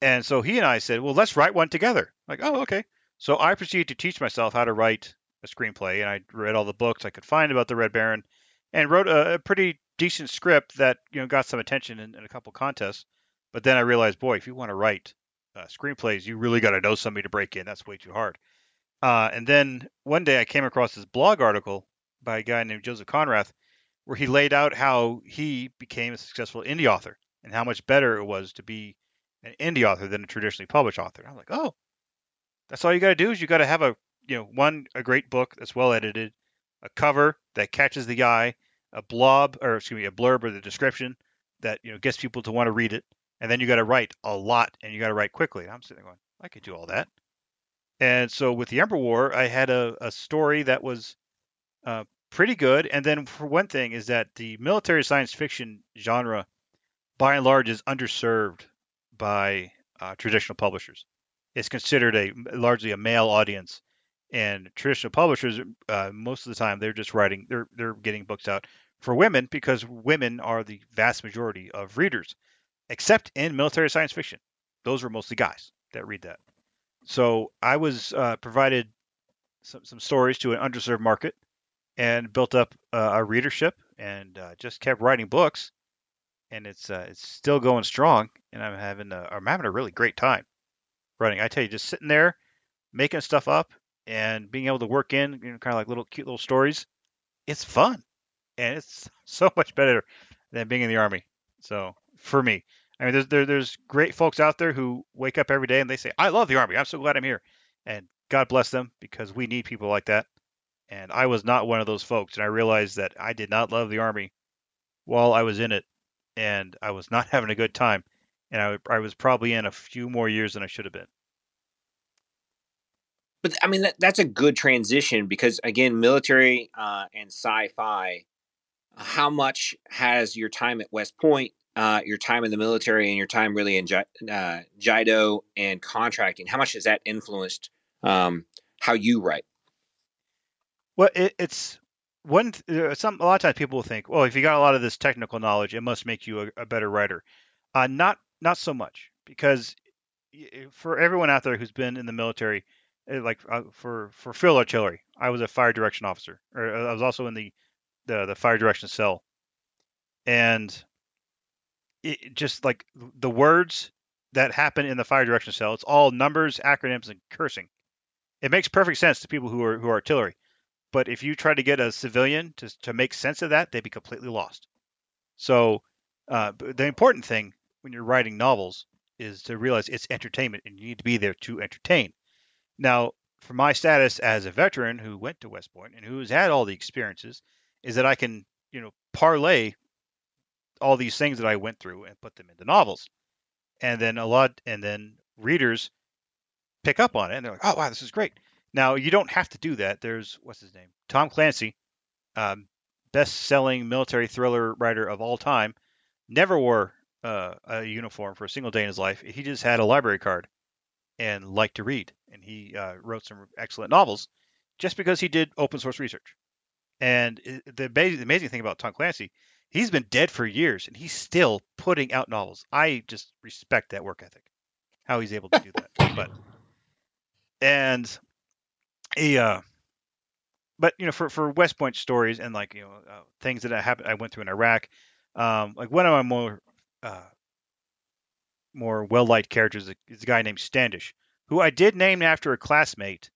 And so he and I said, well, let's write one together. Like, oh, okay. So I proceeded to teach myself how to write a screenplay, and I read all the books I could find about the Red Baron, and wrote a, a pretty decent script that you know got some attention in, in, a couple contests. But then I realized, boy, if you want to write uh, screenplays, you really got to know somebody to break in. That's way too hard. Uh, and then one day I came across this blog article by a guy named Joseph Konrath, where he laid out how he became a successful indie author and how much better it was to be an indie author than a traditionally published author. I'm like, oh, that's all you got to do is you got to have a you know one a great book that's well edited, a cover that catches the eye, a blob or excuse me a blurb or the description that you know gets people to want to read it, and then you got to write a lot and you got to write quickly. And I'm sitting there going, I could do all that. And so with the Ember War, I had a, a story that was uh, pretty good. And then for one thing is that the military science fiction genre, by and large, is underserved by uh, traditional publishers. It's considered a largely a male audience, and traditional publishers uh, most of the time they're just writing they're they're getting books out for women because women are the vast majority of readers, except in military science fiction. Those are mostly guys. that read that. So I was uh, provided some, some stories to an underserved market and built up uh, a readership and uh, just kept writing books. And it's uh, it's still going strong, and I'm having a, I'm having a really great time writing. I tell you, just sitting there making stuff up and being able to work in you know, kind of like little cute little stories, it's fun, and it's so much better than being in the army. So for me, I mean, there's there, there's great folks out there who wake up every day and they say, "I love the army. I'm so glad I'm here," and God bless them because we need people like that. And I was not one of those folks, and I realized that I did not love the army while I was in it, and I was not having a good time, and I, I was probably in a few more years than I should have been. But I mean, that, that's a good transition because again, military uh, and sci-fi. How much has your time at West Point, uh, your time in the military, and your time really in uh, JIDO and contracting? How much has that influenced um, how you write? Well, it, it's one. Uh, some a lot of times people will think, well, if you got a lot of this technical knowledge, it must make you a, a better writer. Uh, not not so much because for everyone out there who's been in the military, like uh, for for field artillery, I was a fire direction officer, or uh, I was also in the the, the fire direction cell, and it just like the words that happen in the fire direction cell, it's all numbers, acronyms, and cursing. It makes perfect sense to people who are who are artillery, but if you try to get a civilian to to make sense of that, they'd be completely lost. So uh, the important thing when you're writing novels is to realize it's entertainment, and you need to be there to entertain. Now, for my status as a veteran who went to West Point and who's had all the experiences, is that I can, you know, parlay all these things that I went through and put them into novels. And then a lot, and then readers pick up on it and they're like, oh, wow, this is great. Now, you don't have to do that. There's, what's his name? Tom Clancy, um, best selling military thriller writer of all time, never wore uh, a uniform for a single day in his life. He just had a library card and liked to read. And he uh, wrote some excellent novels just because he did open source research. And the, the amazing thing about Tom Clancy, he's been dead for years and he's still putting out novels. I just respect that work ethic, how he's able to do that. but and he, uh, but you know, for for West Point stories and like you know uh, things that I happened, I went through in Iraq. Um, like one of my more uh, more well liked characters is a guy named Standish, who I did name after a classmate.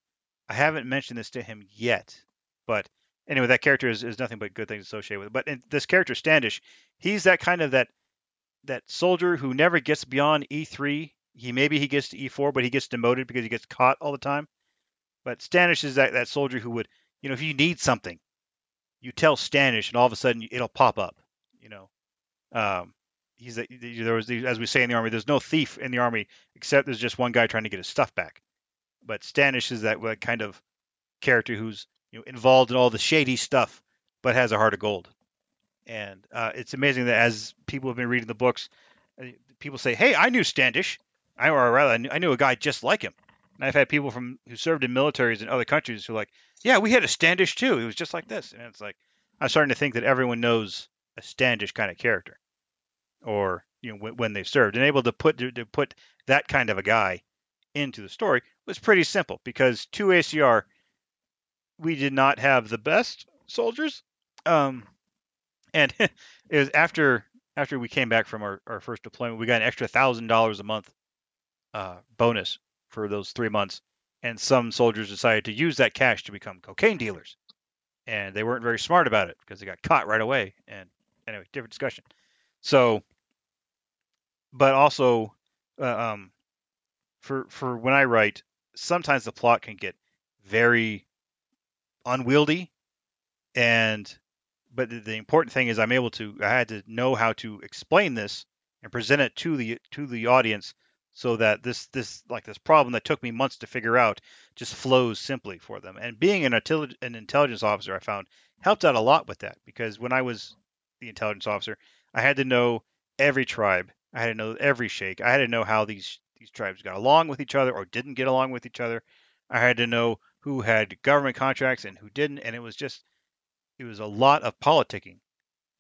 I haven't mentioned this to him yet, but anyway, that character is, is nothing but good things associated with it. But this character Standish, he's that kind of that that soldier who never gets beyond E3. He maybe he gets to E4, but he gets demoted because he gets caught all the time. But Standish is that, that soldier who would, you know, if you need something, you tell Standish, and all of a sudden it'll pop up. You know, um, he's a, there was as we say in the army, there's no thief in the army except there's just one guy trying to get his stuff back. But Standish is that kind of character who's you know involved in all the shady stuff, but has a heart of gold. And uh, it's amazing that as people have been reading the books, uh, people say, "Hey, I knew Standish," I, or rather, I knew, I knew a guy just like him. And I've had people from who served in militaries in other countries who are like, "Yeah, we had a Standish too. He was just like this." And it's like I'm starting to think that everyone knows a Standish kind of character or you know when, when they served, and able to put to, to put that kind of a guy into the story was pretty simple because two ACR we did not have the best soldiers, um, and it was after after we came back from our, our first deployment, we got an extra thousand dollars a month uh, bonus for those three months, and some soldiers decided to use that cash to become cocaine dealers, and they weren't very smart about it because they got caught right away. And anyway, different discussion. So but also uh, um, for for when I write, sometimes the plot can get very unwieldy, and but the, the important thing is I'm able to I had to know how to explain this and present it to the to the audience so that this this like this problem that took me months to figure out just flows simply for them. And being an, an intelligence officer, I found helped out a lot with that because when I was the intelligence officer, I had to know every tribe, I had to know every sheikh. I had to know how these these tribes got along with each other or didn't get along with each other. I had to know who had government contracts and who didn't, and it was just it was a lot of politicking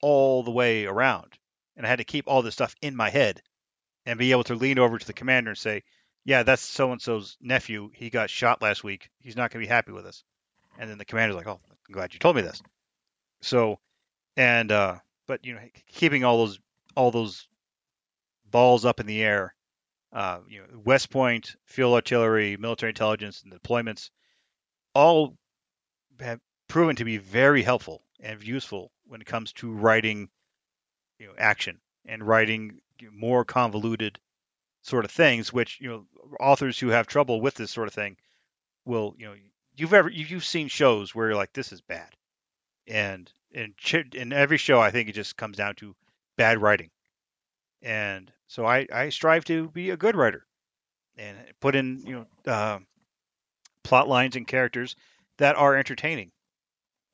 all the way around. And I had to keep all this stuff in my head and be able to lean over to the commander and say, yeah, that's so and so's nephew. He got shot last week. He's not going to be happy with us. And then the commander's like, oh, I'm glad you told me this. So, and uh, but you know, keeping all those all those balls up in the air. Uh, you know, West Point, field artillery, military intelligence, and deployments, all have proven to be very helpful and useful when it comes to writing, you know, action and writing more convoluted sort of things. Which you know, authors who have trouble with this sort of thing will, you know, you've ever you've seen shows where you're like, this is bad, and in in every show, I think it just comes down to bad writing, and so I I strive to be a good writer, and put in you know uh, plot lines and characters that are entertaining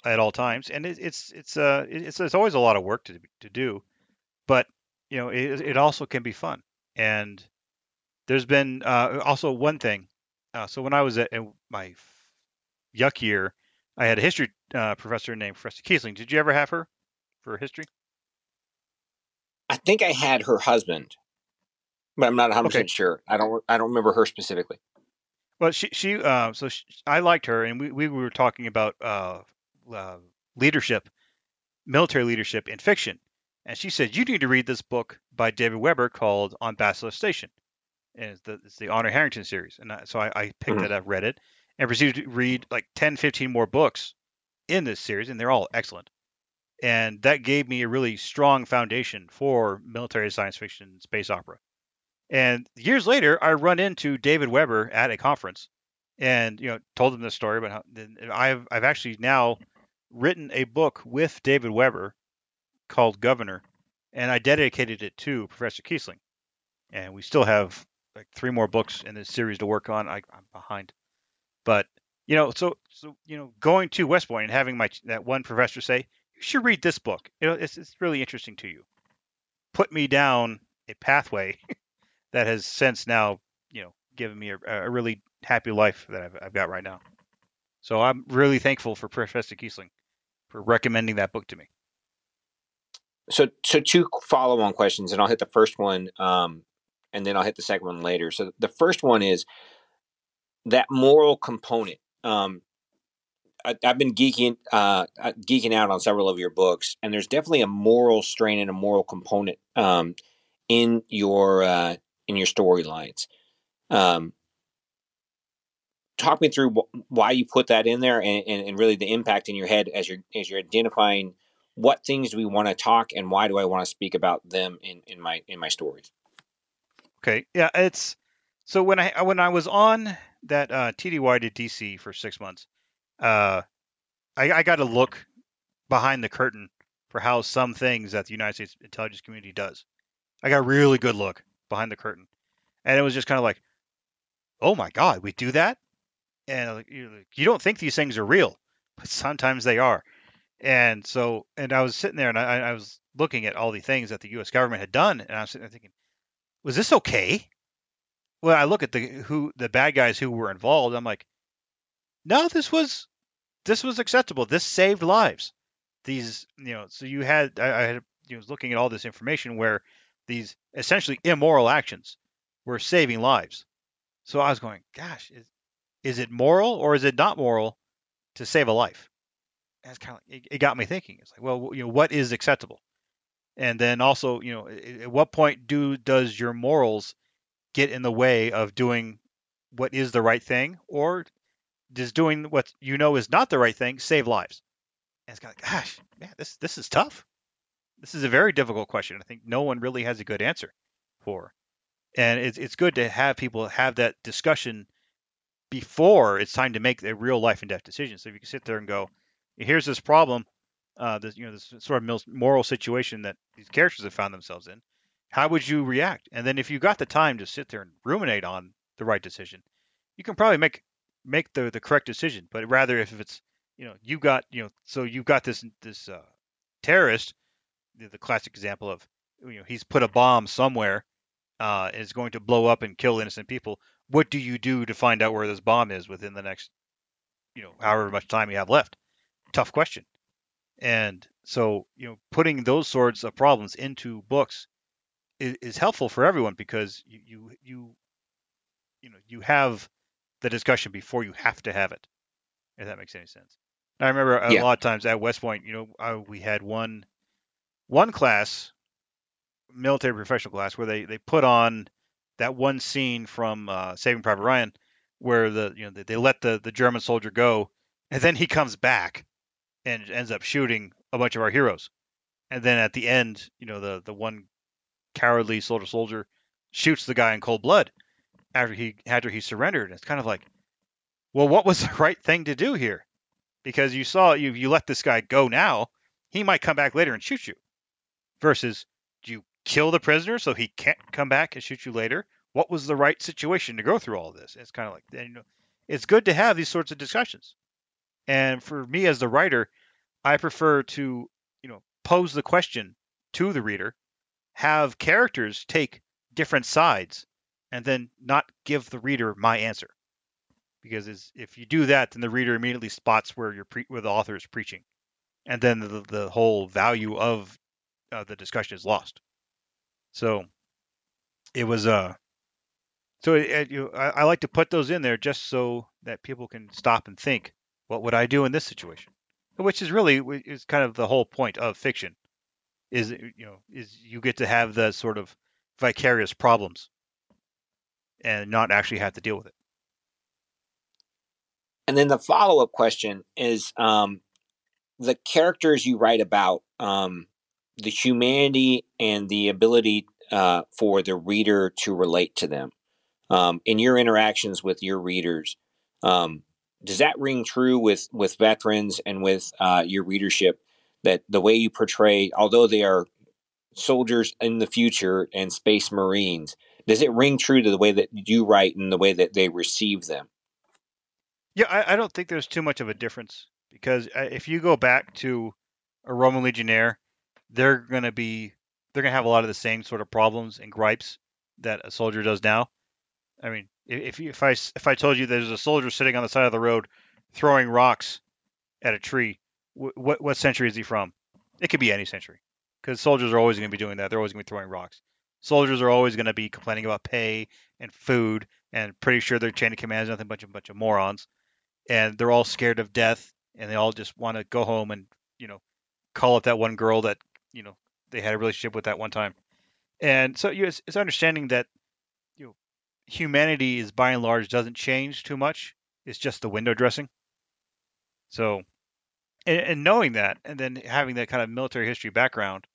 at all times, and it, it's it's uh it's it's always a lot of work to to do, but you know it it also can be fun, and there's been uh, also one thing. Uh, so when I was at my yuk year, I had a history uh, professor named Professor Kiesling. Did you ever have her for history? I think I had her husband, but I'm not 100 okay. percent sure. I don't I don't remember her specifically. Well, she she uh, so she, I liked her, and we, we were talking about uh, uh, leadership, military leadership in fiction, and she said you need to read this book by David Weber called On Basilisk Station, and it's the, it's the Honor Harrington series, and I, so I, I picked mm-hmm. it up, read it, and proceeded to read like 10, 15 more books in this series, and they're all excellent. And that gave me a really strong foundation for military science fiction space opera. And years later, I run into David Weber at a conference, and you know told him this story how I've I've actually now written a book with David Weber called Governor, and I dedicated it to Professor Kiesling. And we still have like three more books in this series to work on. I, I'm behind but you know, so so you know, going to West Point and having my that one professor say, "You should read this book. You know, it's it's really interesting to you." Put me down a pathway that has since now, you know, given me a, a really happy life that I've, I've got right now. So I'm really thankful for Professor Kiesling for recommending that book to me. So, so two follow-on questions, and I'll hit the first one, um, and then I'll hit the second one later. So the first one is, that moral component. Um, I, have been geeking uh, uh, geeking out on several of your books, and there's definitely a moral strain and a moral component um, in your uh, in your storylines. Um, talk me through wh- why you put that in there, and, and, and really the impact in your head as you're as you're identifying what things do we want to talk, and why do I want to speak about them in, in my in my stories. Okay, yeah, it's so when I when I was on that uh, TDY to DC for six months, uh, I, I got to look behind the curtain for how some things that the United States intelligence community does. I got a really good look behind the curtain, and it was just kind of like, oh my god, we do that, and you don't think these things are real, but sometimes they are. And so, and I was sitting there and I, I was looking at all the things that the U.S. government had done, and I was sitting there thinking, was this okay? when I look at the who the bad guys who were involved, I'm like, no, this was this was acceptable. This saved lives. These, you know, so you had I, I had you know, was looking at all this information where these essentially immoral actions were saving lives. So I was going, gosh, is, is it moral or is it not moral to save a life? It's kind of it, it got me thinking. It's like, well, you know, what is acceptable? And then also, you know, at what point do does your morals get in the way of doing what is the right thing, or does doing what you know is not the right thing save lives? And it's kind of, like, gosh, man, this this is tough. This is a very difficult question. I think no one really has a good answer for. And it's it's good to have people have that discussion before it's time to make a real life and death decision. So if you can sit there and go, here's this problem, uh, this you know this sort of moral situation that these characters have found themselves in how would you react? And then if you got the time to sit there and ruminate on the right decision, you can probably make make the the correct decision. But rather, if it's you know you got you know so you've got this this uh, terrorist, the, the, classic example of you know he's put a bomb somewhere, uh, is going to blow up and kill innocent people. What do you do to find out where this bomb is within the next you know however much time you have left? Tough question. And so you know putting those sorts of problems into books is, is helpful for everyone because you, you you you know you have the discussion before you have to have it. If that makes any sense. I remember a Yeah. lot of times at West Point, you know, uh, we had one one class, military professional class, where they they put on that one scene from uh, Saving Private Ryan, where the you know they, they let the the German soldier go, and then he comes back and ends up shooting a bunch of our heroes, and then at the end, you know, the the one cowardly soldier soldier shoots the guy in cold blood after he after he surrendered. It's kind of like, well, what was the right thing to do here? Because you saw you you let this guy go now, he might come back later and shoot you. Versus, do you kill the prisoner so he can't come back and shoot you later? What was the right situation to go through all this? It's kind of like you know, it's good to have these sorts of discussions. And for me as the writer, I prefer to you know pose the question to the reader, have characters take different sides, and then not give the reader my answer. Because if you do that, then the reader immediately spots where pre- where the author is preaching, and then the, the whole value of uh, the discussion is lost. So it was uh so it, it, you I, I like to put those in there just so that people can stop and think, what would I do in this situation? Which is really is kind of the whole point of fiction, is you know is you get to have the sort of vicarious problems and not actually have to deal with it. And then the follow up question is um, the characters you write about, um, the humanity and the ability uh, for the reader to relate to them. Um, in your interactions with your readers, um, does that ring true with, with veterans and with uh, your readership that the way you portray, although they are soldiers in the future and space marines, does it ring true to the way that you write and the way that they receive them? Yeah, I, I don't think there's too much of a difference because uh, if you go back to a Roman legionnaire, they're gonna be they're gonna have a lot of the same sort of problems and gripes that a soldier does now. I mean, if if, I if I told you there's a soldier sitting on the side of the road throwing rocks at a tree, what what century is he from? It could be any century, because soldiers are always going to be doing that. They're always going to be throwing rocks. Soldiers are always going to be complaining about pay and food, and pretty sure their chain of command is nothing but a bunch of morons. And they're all scared of death and they all just want to go home and you know call up that one girl that you know they had a relationship with that one time. And so you it's, it's understanding that you know humanity is by and large doesn't change too much. It's just the window dressing. So and, and knowing that and then having that kind of military history background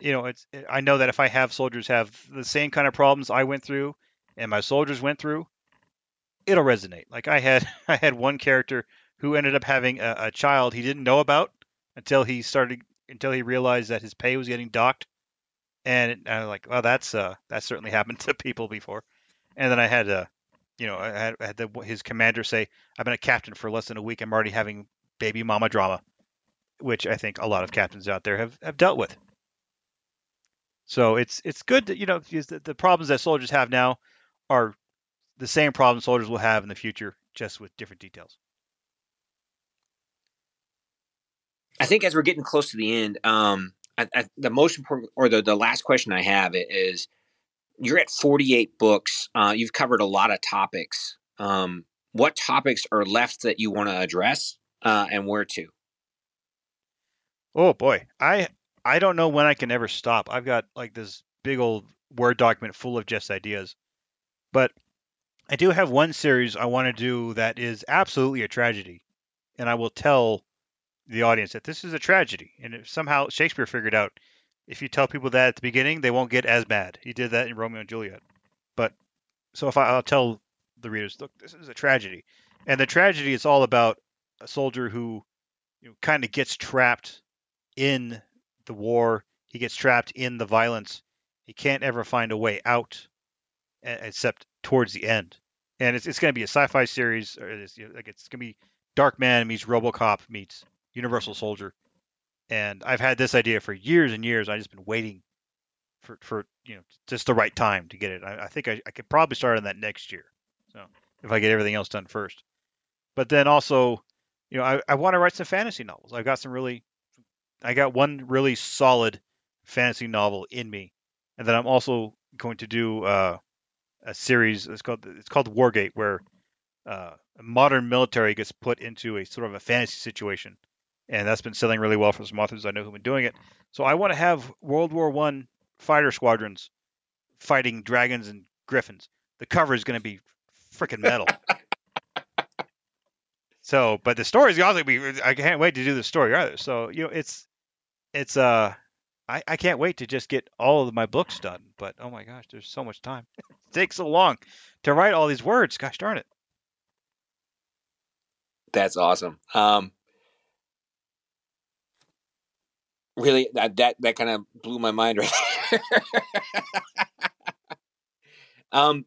you know it's i know that if i have soldiers have the same kind of problems i went through and my soldiers went through it'll resonate. Like I had I had one character who ended up having a, a child he didn't know about until he started until he realized that his pay was getting docked, and I was like, well, that's uh that certainly happened to people before. And then I had uh you know I had, I had the, his commander say, I've been a captain for less than a week. I'm already having baby mama drama, which I think a lot of captains out there have, have dealt with. So it's it's good that you know the, the problems that soldiers have now are the same problem soldiers will have in the future, just with different details. I think as we're getting close to the end, um, I, I, the most important or the, the last question I have is you're at 48 books. Uh, you've covered a lot of topics. Um, what topics are left that you want to address uh, and where to? Oh boy, I I don't know when I can ever stop. I've got like this big old Word document full of just ideas, but I do have one series I want to do that is absolutely a tragedy, and I will tell the audience that this is a tragedy. And if somehow Shakespeare figured out if you tell people that at the beginning, they won't get as mad. He did that in Romeo and Juliet. But so if I, I'll tell the readers, look, this is a tragedy, and the tragedy is all about a soldier who you know, kind of gets trapped in war. He gets trapped in the violence. He can't ever find a way out, except towards the end. And it's, it's going to be a sci-fi series. It's, like it's going to be Dark Man meets RoboCop meets Universal Soldier. And I've had this idea for years and years. I've just been waiting for, for you know just the right time to get it. I, I think I, I could probably start on that next year. So if I get everything else done first. But then also, you know, I, I want to write some fantasy novels. I've got some really I got one really solid fantasy novel in me, and then I'm also going to do uh, a series. It's called it's called Wargate, where uh, modern military gets put into a sort of a fantasy situation, and that's been selling really well for some authors I know who've been doing it. So I want to have World War One fighter squadrons fighting dragons and griffins. The cover is going to be freaking metal. so, but the story is also be. I can't wait to do the story either. So you know, it's it's uh. I, I can't wait to just get all of my books done, but oh my gosh, there's so much time. it takes so long to write all these words. Gosh darn it. That's awesome. Um, really, that that, that kind of blew my mind right there. um,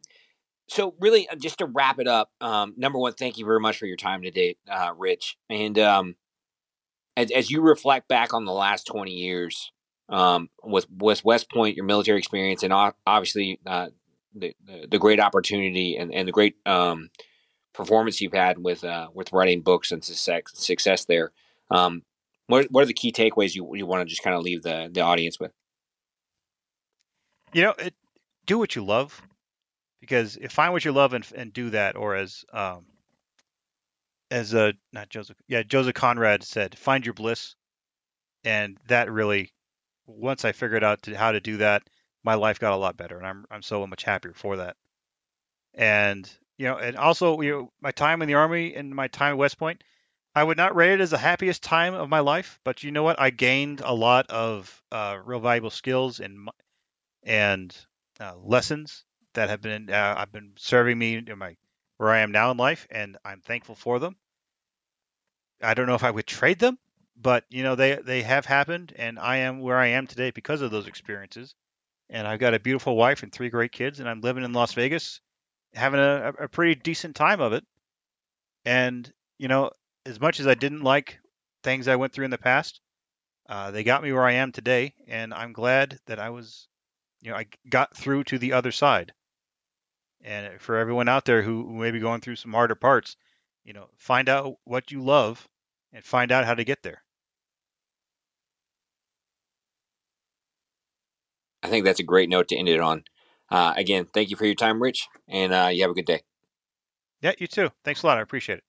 so really, uh, just to wrap it up, um, number one, thank you very much for your time today, uh, Rich. And um, as, as you reflect back on the last twenty years um, with with West Point, your military experience, and obviously uh, the, the, great opportunity and and the great um, performance you've had with uh, with writing books and success success there. Um, what what are the key takeaways you you want to just kind of leave the the audience with? You know, it, do what you love, because if find what you love and and do that, or as um, as a not Joseph, yeah, Joseph Conrad said, find your bliss, and that really, once I figured out to, how to do that, my life got a lot better, and I'm I'm so much happier for that. And you know, and also you know, my time in the army and my time at West Point, I would not rate it as the happiest time of my life, but you know what? I gained a lot of uh, real valuable skills and and uh, lessons that have been uh, I've been serving me in my where I am now in life, and I'm thankful for them. I don't know if I would trade them, but you know they they have happened, and I am where I am today because of those experiences. And I've got a beautiful wife and three great kids, and I'm living in Las Vegas, having a, a pretty decent time of it. And you know, as much as I didn't like things I went through in the past, uh, they got me where I am today, and I'm glad that I was you know, I got through to the other side. And for everyone out there who, may be going through some harder parts, you know, find out what you love and find out how to get there. I think that's a great note to end it on. Uh, again, thank you for your time, Rich, and uh, you have a good day. Yeah, you too. Thanks a lot. I appreciate it.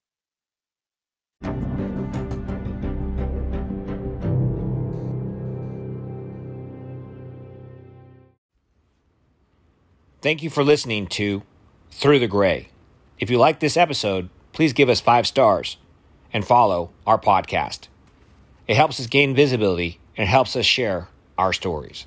Thank you for listening to Through the Gray. If you like this episode, please give us five stars and follow our podcast. It helps us gain visibility and helps us share our stories.